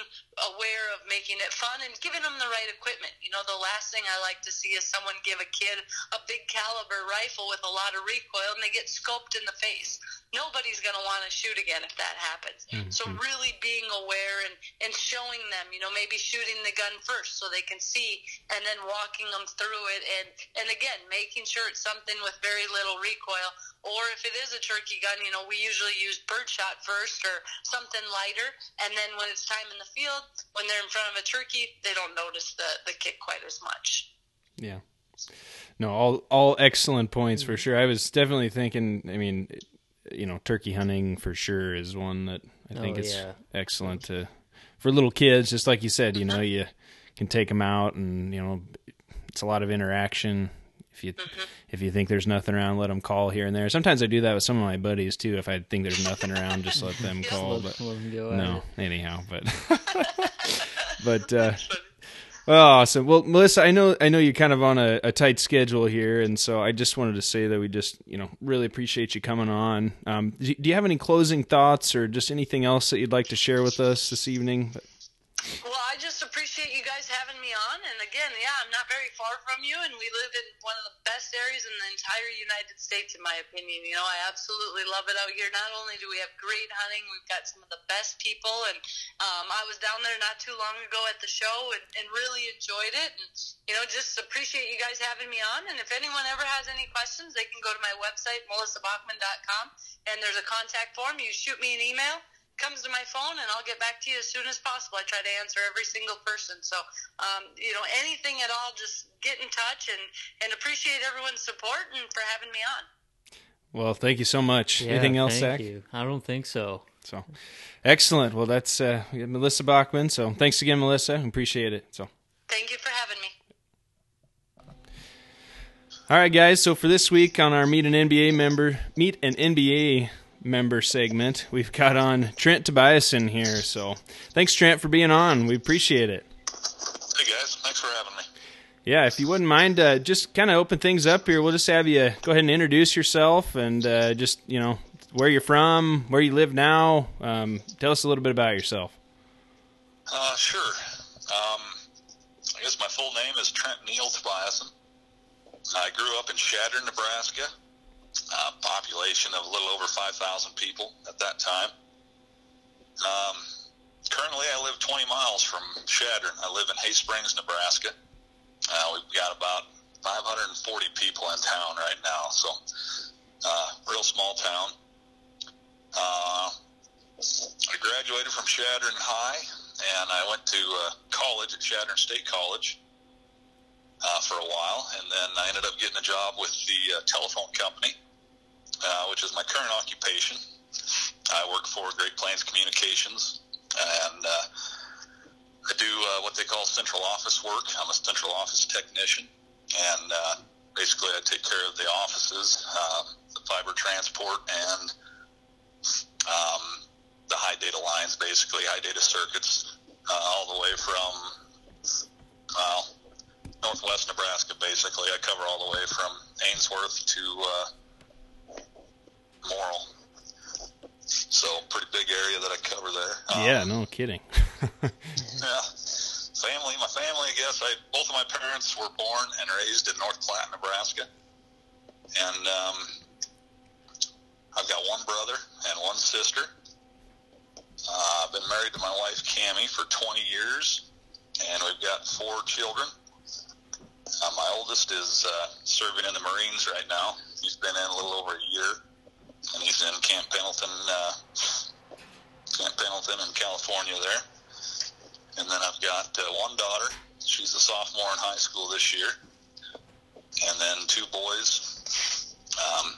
aware of making it fun and giving them the right equipment. You know, the last thing I like to see is someone give a kid a big caliber rifle with a lot of recoil and they get scoped in the face. Nobody's going to want to shoot again if that happens. Mm-hmm. So really being aware and, and showing them, you know, maybe shooting the gun first so they can see and then walking them through it and, and again, making sure it's something with very little recoil or if it is a turkey gun, you know, we usually use birdshot first or something lighter and then when it's time in the field, when they're in front of a turkey, they don't notice the, the kick quite as much. Yeah. No, all all excellent points for mm-hmm. sure. I was definitely thinking. I mean, you know, turkey hunting for sure is one that I think Oh, it's yeah. excellent to for little kids. Just like you said, you know, mm-hmm. you can take them out, and you know, it's a lot of interaction. If you if you think there's nothing around, let them call here and there. Sometimes I do that with some of my buddies too. If I think there's nothing around, just let them call. Let, But let 'em go no, anyhow, but but uh, well, awesome. Well, Melissa, I know I know you're kind of on a, a tight schedule here, and so I just wanted to say that we just you know really appreciate you coming on. Um, do, do you have any closing thoughts or just anything else that you'd like to share with us this evening? Well, I just appreciate you guys having me on. And again, yeah, I'm not very far from you, and we live in one of the best areas in the entire United States, in my opinion. You know, I absolutely love it out here. Not only do we have great hunting, we've got some of the best people, and um, I was down there not too long ago at the show and, and really enjoyed it. And you know, just appreciate you guys having me on. And if anyone ever has any questions, they can go to my website, melissabachman.com, and there's a contact form. You shoot me an email comes to my phone and I'll get back to you as soon as possible. I try to answer every single person. So, um, you know, anything at all, just get in touch and, and appreciate everyone's support and for having me on. Well, thank you so much. Yeah, Anything else, thank Zach? you. I don't think so. So, excellent. Well, that's uh, Melissa Bachman. So, thanks again, Melissa. Appreciate it. So, Thank you for having me. all right, guys. So for this week on our Meet an NBA member, Meet an NBA member segment, we've got on Trent Tobiasson here. So, thanks, Trent, for being on. We appreciate it. Hey guys, thanks for having me. Yeah, if you wouldn't mind, uh, just kind of open things up here. We'll just have you go ahead and introduce yourself and uh, just, you know, where you're from, where you live now. Um, tell us a little bit about yourself. Uh, sure. Um, I guess my full name is Trent Neal Tobiasson. I grew up in Chadron, Nebraska. Uh, population of a little over 5,000 people at that time. Um, currently, I live 20 miles from Chadron. I live in Hay Springs, Nebraska. Uh, we've got about 540 people in town right now, so uh, real small town. Uh, I graduated from Chadron High, and I went to uh, college at Chadron State College uh, for a while, and then I ended up getting a job with the uh, telephone company, uh, which is my current occupation. I work for Great Plains Communications, and uh, I do uh, what they call central office work. I'm a central office technician, and uh, basically I take care of the offices, uh, the fiber transport, and um, the high data lines, basically high data circuits, uh, all the way from well, northwest Nebraska. Basically, I cover all the way from Ainsworth to uh, Morrill. So, pretty big area that I cover there. Um, yeah, no kidding. yeah. Family, my family, I guess. I both of my parents were born and raised in North Platte, Nebraska, and um, I've got one brother and one sister. Uh, I've been married to my wife Cammie for 20 years, and we've got four children. Uh, my oldest is uh, serving in the Marines right now. He's been in a little over a year, and he's in Camp Pendleton, uh, Camp Pendleton in California there. And then I've got uh, one daughter. She's a sophomore in high school this year. And then two boys, um,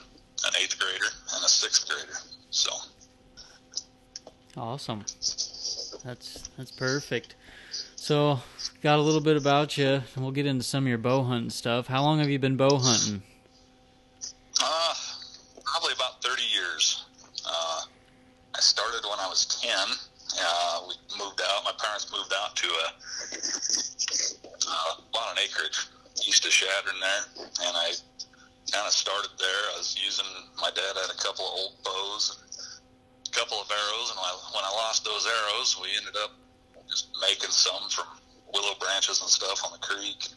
an eighth grader and a sixth grader. So, Awesome. That's that's perfect. So, got a little bit about you, and we'll get into some of your bow hunting stuff. How long have you been bow hunting? uh, probably about 30 years. Uh, I started when I was 10. Uh, we moved out. My parents moved out to a uh, about an acreage east of Chadron there, and I kind of started there. I was using my dad had a couple of old bows, and a couple of arrows, and when I, when I lost those arrows, we ended up making some from willow branches and stuff on the creek.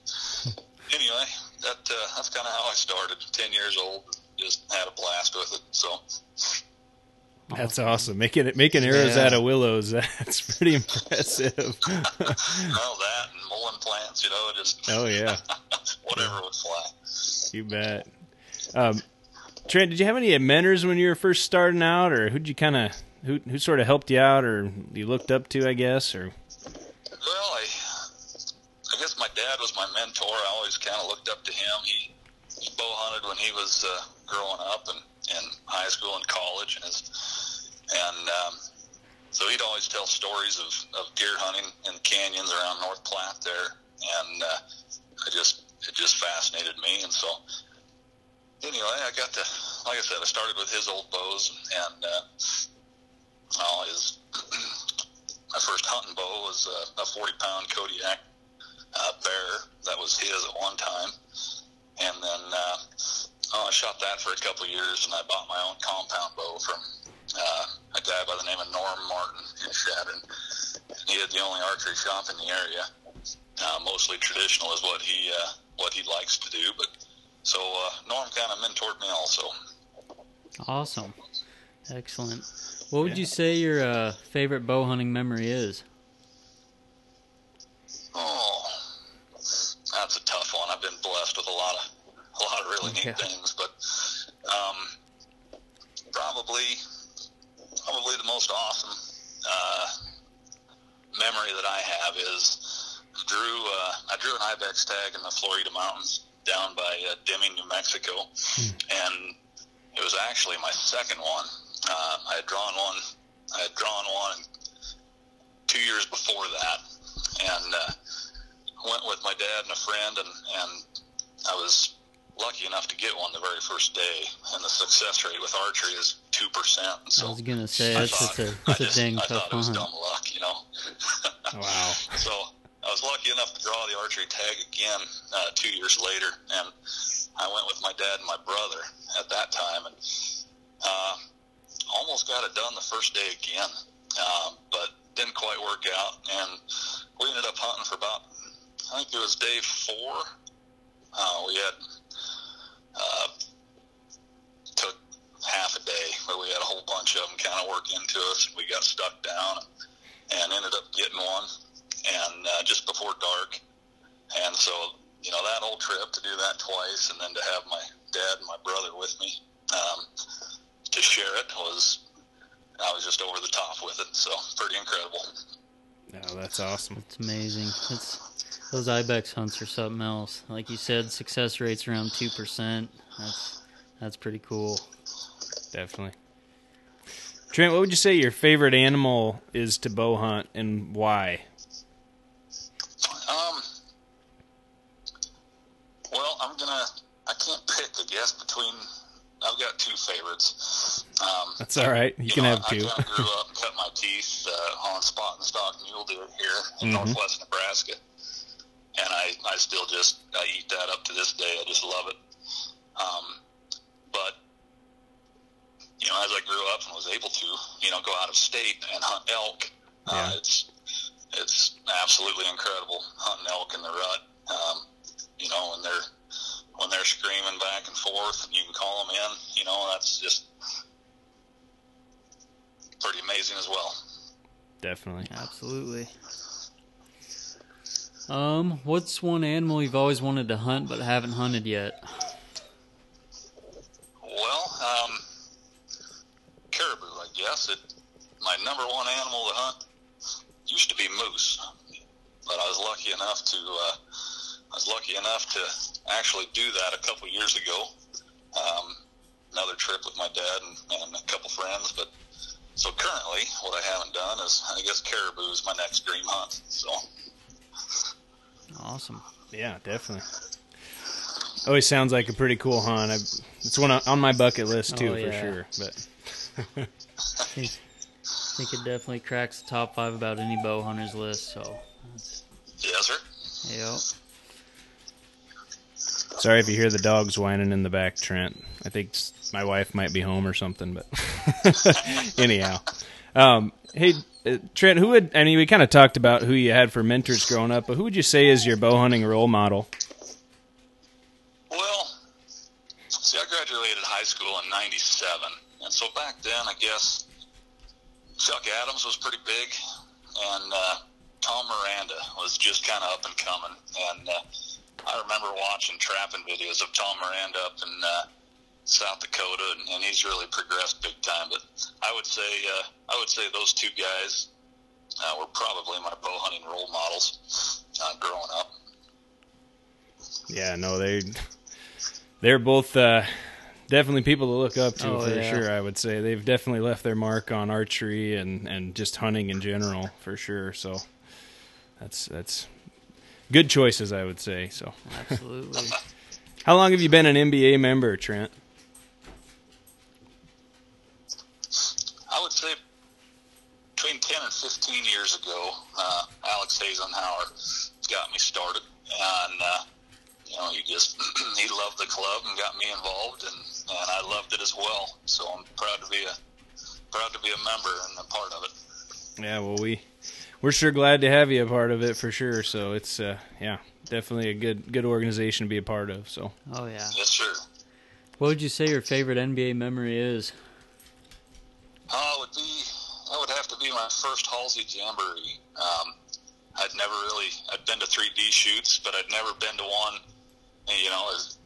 anyway, that uh, that's kind of how I started. Ten years old, just had a blast with it. So That's awesome. Making it making arrows Yeah. out of willows. That's pretty impressive. well, that and mullein plants, you know, just oh yeah, whatever would fly. you bet. Um, Trent, did you have any mentors when you were first starting out, or who'd you kind of who who sort of helped you out, or you looked up to, I guess, or Well, I I guess my dad was my mentor. I always kind of looked up to him. He, he bow hunted when he was uh, growing up and in high school and college, and his and um, so he'd always tell stories of, of deer hunting in canyons around North Platte there, and uh, I just it just fascinated me, and so anyway, I got to like I said, I started with his old bows, and uh, well, his my first hunting bow was a, a 40 pound Kodiak uh, bear that was his at one time, and then uh, oh, I shot that for a couple of years, and I bought my own compound bow from uh, a guy by the name of Norm Martin in Chadron. He had the only archery shop in the area, uh, mostly traditional is what he uh, what he likes to do. But so uh, Norm kind of mentored me also. Awesome, excellent. What would Yeah. you say your uh, favorite bow hunting memory is? Oh, that's a tough one. I've been blessed with a lot of a lot of really Okay. neat things, but um, probably probably the most awesome uh, memory that I have is drew uh, I drew an ibex tag in the Florida mountains down by uh, Deming, New Mexico, and it was actually my second one. Uh, I had drawn one. I had drawn one two years before that, and uh, went with my dad and a friend, and and I was lucky enough to get one the very first day. And the success rate with archery is two percent. So I was gonna say I that's thought- just a, I that's a just- dang I tough thought it was hunt. dumb luck, you know. Wow. So I was lucky enough to draw the archery tag again uh, two years later, and I went with my dad and my brother at that time, and uh, almost got it done the first day again, um, but didn't quite work out, and we ended up hunting for about I think it was day four. Uh, we had uh, took half a day, but we had a whole bunch of them kind of work into us. We got stuck down and ended up getting one, and uh, just before dark. And so, you know, that whole trip to do that twice, and then to have my dad and my brother with me um, to share it was, I was just over the top with it. So pretty incredible. Oh, that's awesome. It's amazing. It's those ibex hunts are something else. Like you said, success rates around two percent. That's that's pretty cool. Definitely. Trent, what would you say your favorite animal is to bow hunt and why? Um, well, I'm gonna. I can't pick. I guess between. I've got two favorites. Um, That's all right. You can know, have I, two. I grew up and cut my teeth uh, on spot and stalk mule deer here in Mhm. northwest Nebraska, and I I still just I eat that up to this day. I just love it. Um, but you know, as I grew up and was able to, you know, go out of state and hunt elk, uh, it's it's absolutely incredible hunting elk in the rut. Um, you know, and they're screaming back and forth, and you can call them in. You know, that's just pretty amazing as well. Definitely. Absolutely. Um, what's one animal you've always wanted to hunt but haven't hunted yet? Well, um, caribou, I guess. It my number one animal to hunt used to be moose, but I was lucky enough to uh, I was lucky enough to actually do that a couple years ago. Um, another trip with my dad and, and a couple friends, but so currently what I haven't done is I guess my next dream hunt. So Awesome. Yeah, definitely. Always sounds like a pretty cool hunt. I, it's one on- on my bucket list too, Oh, for sure. But I think, I think it definitely cracks the top five about any bow hunter's list. So, that's, yes, sir. yep. sorry if you hear the dogs whining in the back, Trent. I think my wife might be home or something. But anyhow, um, hey uh, Trent, who would? I mean, we kind of talked about who you had for mentors growing up, but who would you say is your bow hunting role model? Well, see, I graduated high school in '97, and so back then, I guess Chuck Adams was pretty big, and uh, Tom Miranda was just kind of up and coming. And uh, I remember watching trapping videos of Tom Miranda up in uh, South Dakota, and, and he's really progressed big time. But I would say, uh, I would say those two guys uh, were probably my bow hunting role models uh, growing up. Yeah, no, they they're both uh, definitely people to look up to Oh, for yeah. sure. I would say they've definitely left their mark on archery and and just hunting in general for sure. So that's that's good choices, I would say. So, Absolutely. how long have you been an NBA member, Trent? I would say between 10 and 15 years ago, uh, Alex Hazenhauer got me started. And, uh, you know, he just, he loved the club and got me involved, and, and I loved it as well. So I'm proud to be a, proud to be a member and a part of it. Yeah, well, we we're sure glad to have you a part of it for sure. So it's uh, yeah, definitely a good good organization to be a part of. So Oh yeah. Yes, sir. What would you say your favorite NBA memory is? Uh, it would be that would have to be my first Halsey Jamboree. Um, I'd never really I'd been to 3D shoots, but I'd never been to one, you know, as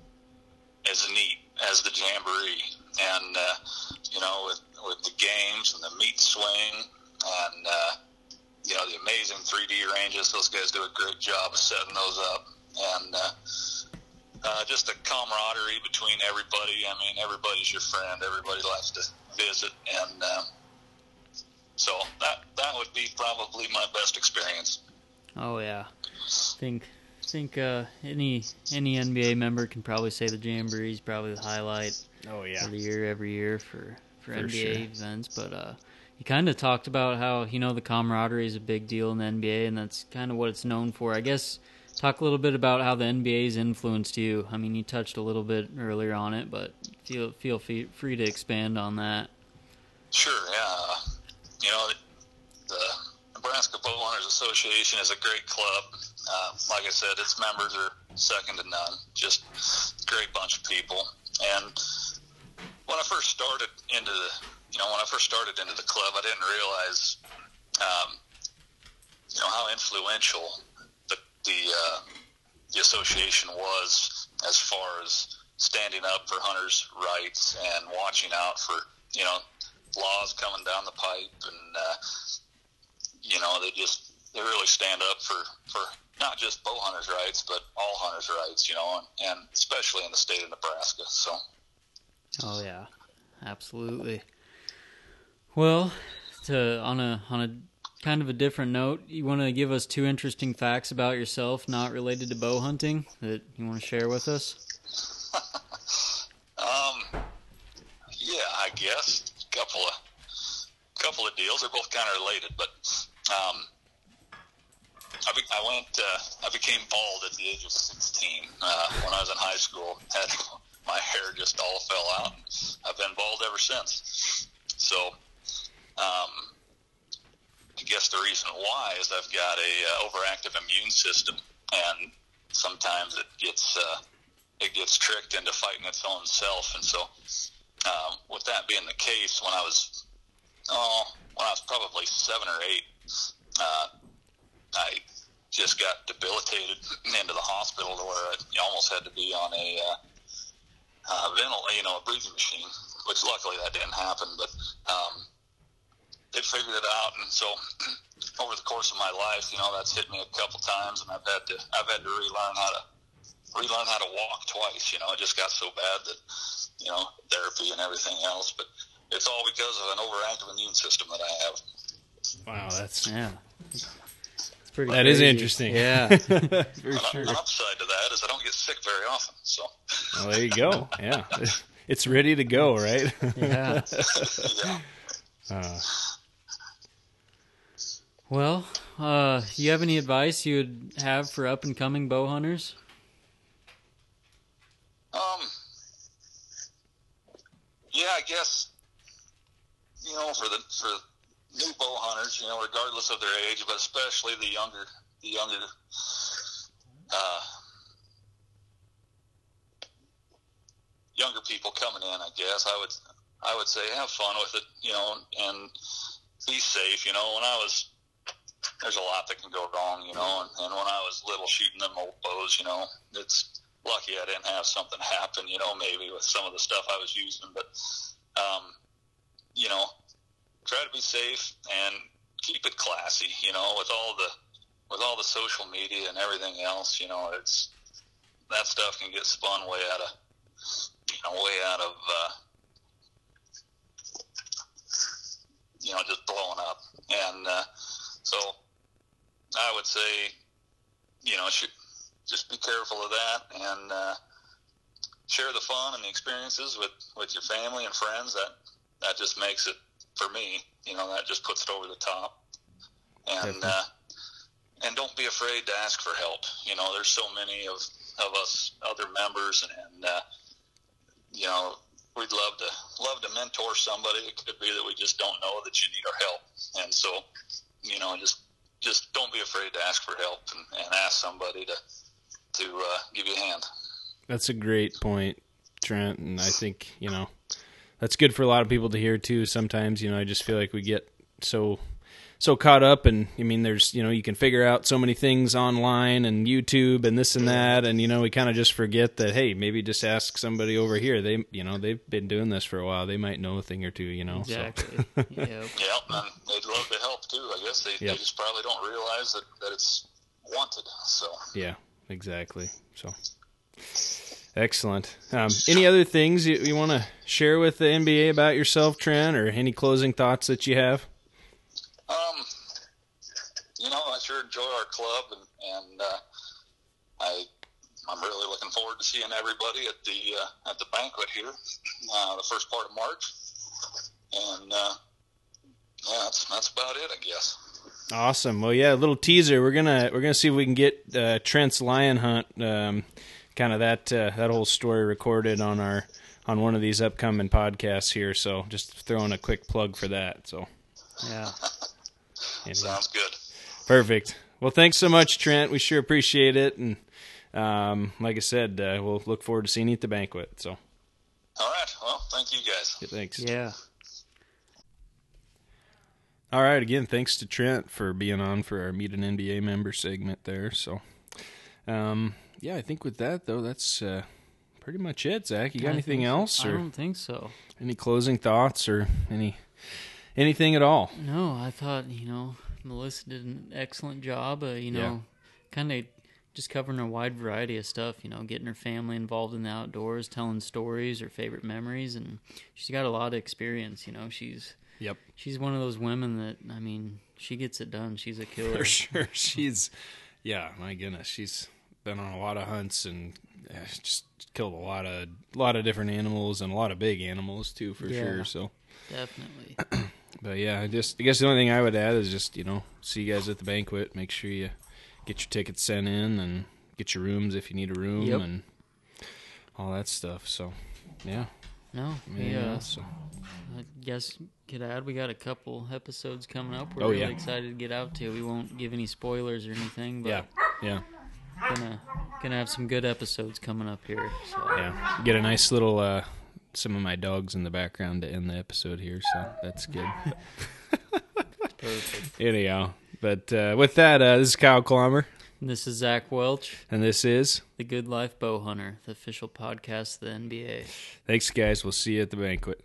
as neat as the Jamboree, and uh, you know, with with the games and the meat swing and uh, you know the amazing 3D ranges. Those guys do a great job of setting those up, and uh, uh, just the camaraderie between everybody. I mean, everybody's your friend. Everybody likes to visit, and uh, so that that would be probably my best experience. Oh yeah. think think uh, any any NBA member can probably say the Jamboree is probably the highlight oh of the year every year for for, For NBA sure. events. But uh, you kind of talked about how you know the camaraderie is a big deal in the NBA, and that's kind of what it's known for. I guess talk a little bit about how the NBA's influenced you. I mean, you touched a little bit earlier on it, but feel feel fe- free to expand on that. Sure, yeah. You know, the Nebraska Bow Hunters Association is a great club. Uh, like I said, its members are second to none. Just great bunch of people. And when I first started into the, you know, when I first started into the club, I didn't realize, um, you know, how influential the the uh, the association was as far as standing up for hunters' rights and watching out for, you know, laws coming down the pipe, and they just they really stand up for for not just bow hunters' rights, but all hunters' rights. You know, and, and especially in the state of Nebraska. So Oh yeah, absolutely. Well, to on a on a kind of a different note, you want to give us two interesting facts about yourself, not related to bow hunting, that you want to share with us? um, yeah, I guess a couple of couple of deals. They're both kind of related, but um, I, be, I went uh, I became bald at the age of 16 uh, when I was in high school. Had my hair just all fell out. I've been bald ever since. So, um, I guess the reason why is I've got a uh, overactive immune system, and sometimes it gets uh, it gets tricked into fighting its own self. And so, um, with that being the case, when I was oh, when I was probably seven or eight, uh, I just got debilitated into the hospital to where I almost had to be on a uh, uh, ventil, you know, a breathing machine. Which luckily that didn't happen, but um, they figured it out, and so over the course of my life, you know, that's hit me a couple times, and I've had to I've had to relearn how to relearn how to walk twice. You know, it just got so bad that you know therapy and everything else, but it's all because of an overactive immune system that I have. Wow, that's Yeah. It's pretty that is crazy. interesting. Yeah. for An, sure. an upside to that is I don't get sick very often. So Well, there you go. Yeah, it's ready to go, right? yeah. yeah. Uh, Well, uh, you have any advice you would have for up and coming bow hunters? Um. Yeah, I guess you know for the for new bow hunters, you know, regardless of their age, but especially the younger the younger uh, younger people coming in. I guess I would I would say have fun with it, you know, and be safe. You know, when I was there's a lot that can go wrong, you know, and, and when I was little shooting them old bows, you know, it's lucky I didn't have something happen, you know, maybe with some of the stuff I was using, but, um, you know, try to be safe and keep it classy, you know, with all the, with all the social media and everything else, you know, it's, that stuff can get spun way out of, you know, way out of, uh, you know, just blowing up. And, uh, so I would say, you know, should, just be careful of that and uh, share the fun and the experiences with, with your family and friends. That that just makes it for me. You know, that just puts it over the top. And uh, and don't be afraid to ask for help. You know, there's so many of of us other members, and, and uh, you know, we'd love to love to mentor somebody. It could be that we just don't know that you need our help, and so you know, just just don't be afraid to ask for help and, and ask somebody to to uh, give you a hand. That's a great point, Trent, and I think you know that's good for a lot of people to hear too. Sometimes you know I just feel like we get so so caught up and I mean there's you know you can figure out so many things online and YouTube and this and that and you know we kind of just forget that hey maybe just ask somebody over here they you know they've been doing this for a while they might know a thing or two you know Exactly. so. yep. Yeah, and they'd love to help too. I guess they, Yep. they just probably don't realize that, that it's wanted. So yeah exactly so excellent um, any other things you, you want to share with the NBA about yourself Trent or any closing thoughts that you have Um, you know, I sure enjoy our club, and and uh, I I'm really looking forward to seeing everybody at the uh, at the banquet here, uh, the first part of March, and uh, yeah, that's that's about it, I guess. Awesome. Well, yeah, a little teaser. We're gonna we're gonna see if we can get uh, Trent's lion hunt, um, kind of that uh, that whole story recorded on our on one of these upcoming podcasts here. So just throwing a quick plug for that. So Yeah. anyway. Sounds good. perfect. Well, thanks so much, Trent. We sure appreciate it, and um, like I said, uh, we'll look forward to seeing you at the banquet. So All right. Well, thank you guys. thanks. Yeah. All right. Again, thanks to Trent for being on for our Meet an NBA member segment there. So, um, yeah, I think with that though, that's uh, pretty much it. Zach, you got I anything think so. else, I don't think so. any closing thoughts, or any anything at all? No, I thought you know Melissa did an excellent job. Uh, you know, kind of just covering a wide variety of stuff. You know, getting her family involved in the outdoors, telling stories, her favorite memories, and she's got a lot of experience. You know, she's Yep, she's one of those women that I mean, she gets it done. She's a killer. for sure. She's, yeah, my goodness, she's been on a lot of hunts and Uh, just killed a lot of a lot of different animals and a lot of big animals too, for Yeah. sure. So. Definitely. But yeah, I just I guess the only thing I would add is just you know see you guys at the banquet. Make sure you get your tickets sent in and get your rooms if you need a room Yep. and all that stuff. So yeah, No, anything uh, yeah. So, I guess could add we got a couple episodes coming up. We're Oh, really yeah. excited to get out to. We won't give any spoilers or anything, but yeah, yeah, gonna gonna have some good episodes coming up here. So yeah. Get a nice little uh, some of my dogs in the background to end the episode here. So that's good. perfect. Anyhow, but uh, with that, uh, this is Kyle Clomber, This is Zach Welch, and this is the Good Life Bow Hunter, the official podcast of the NBA. thanks, guys. We'll see you at the banquet.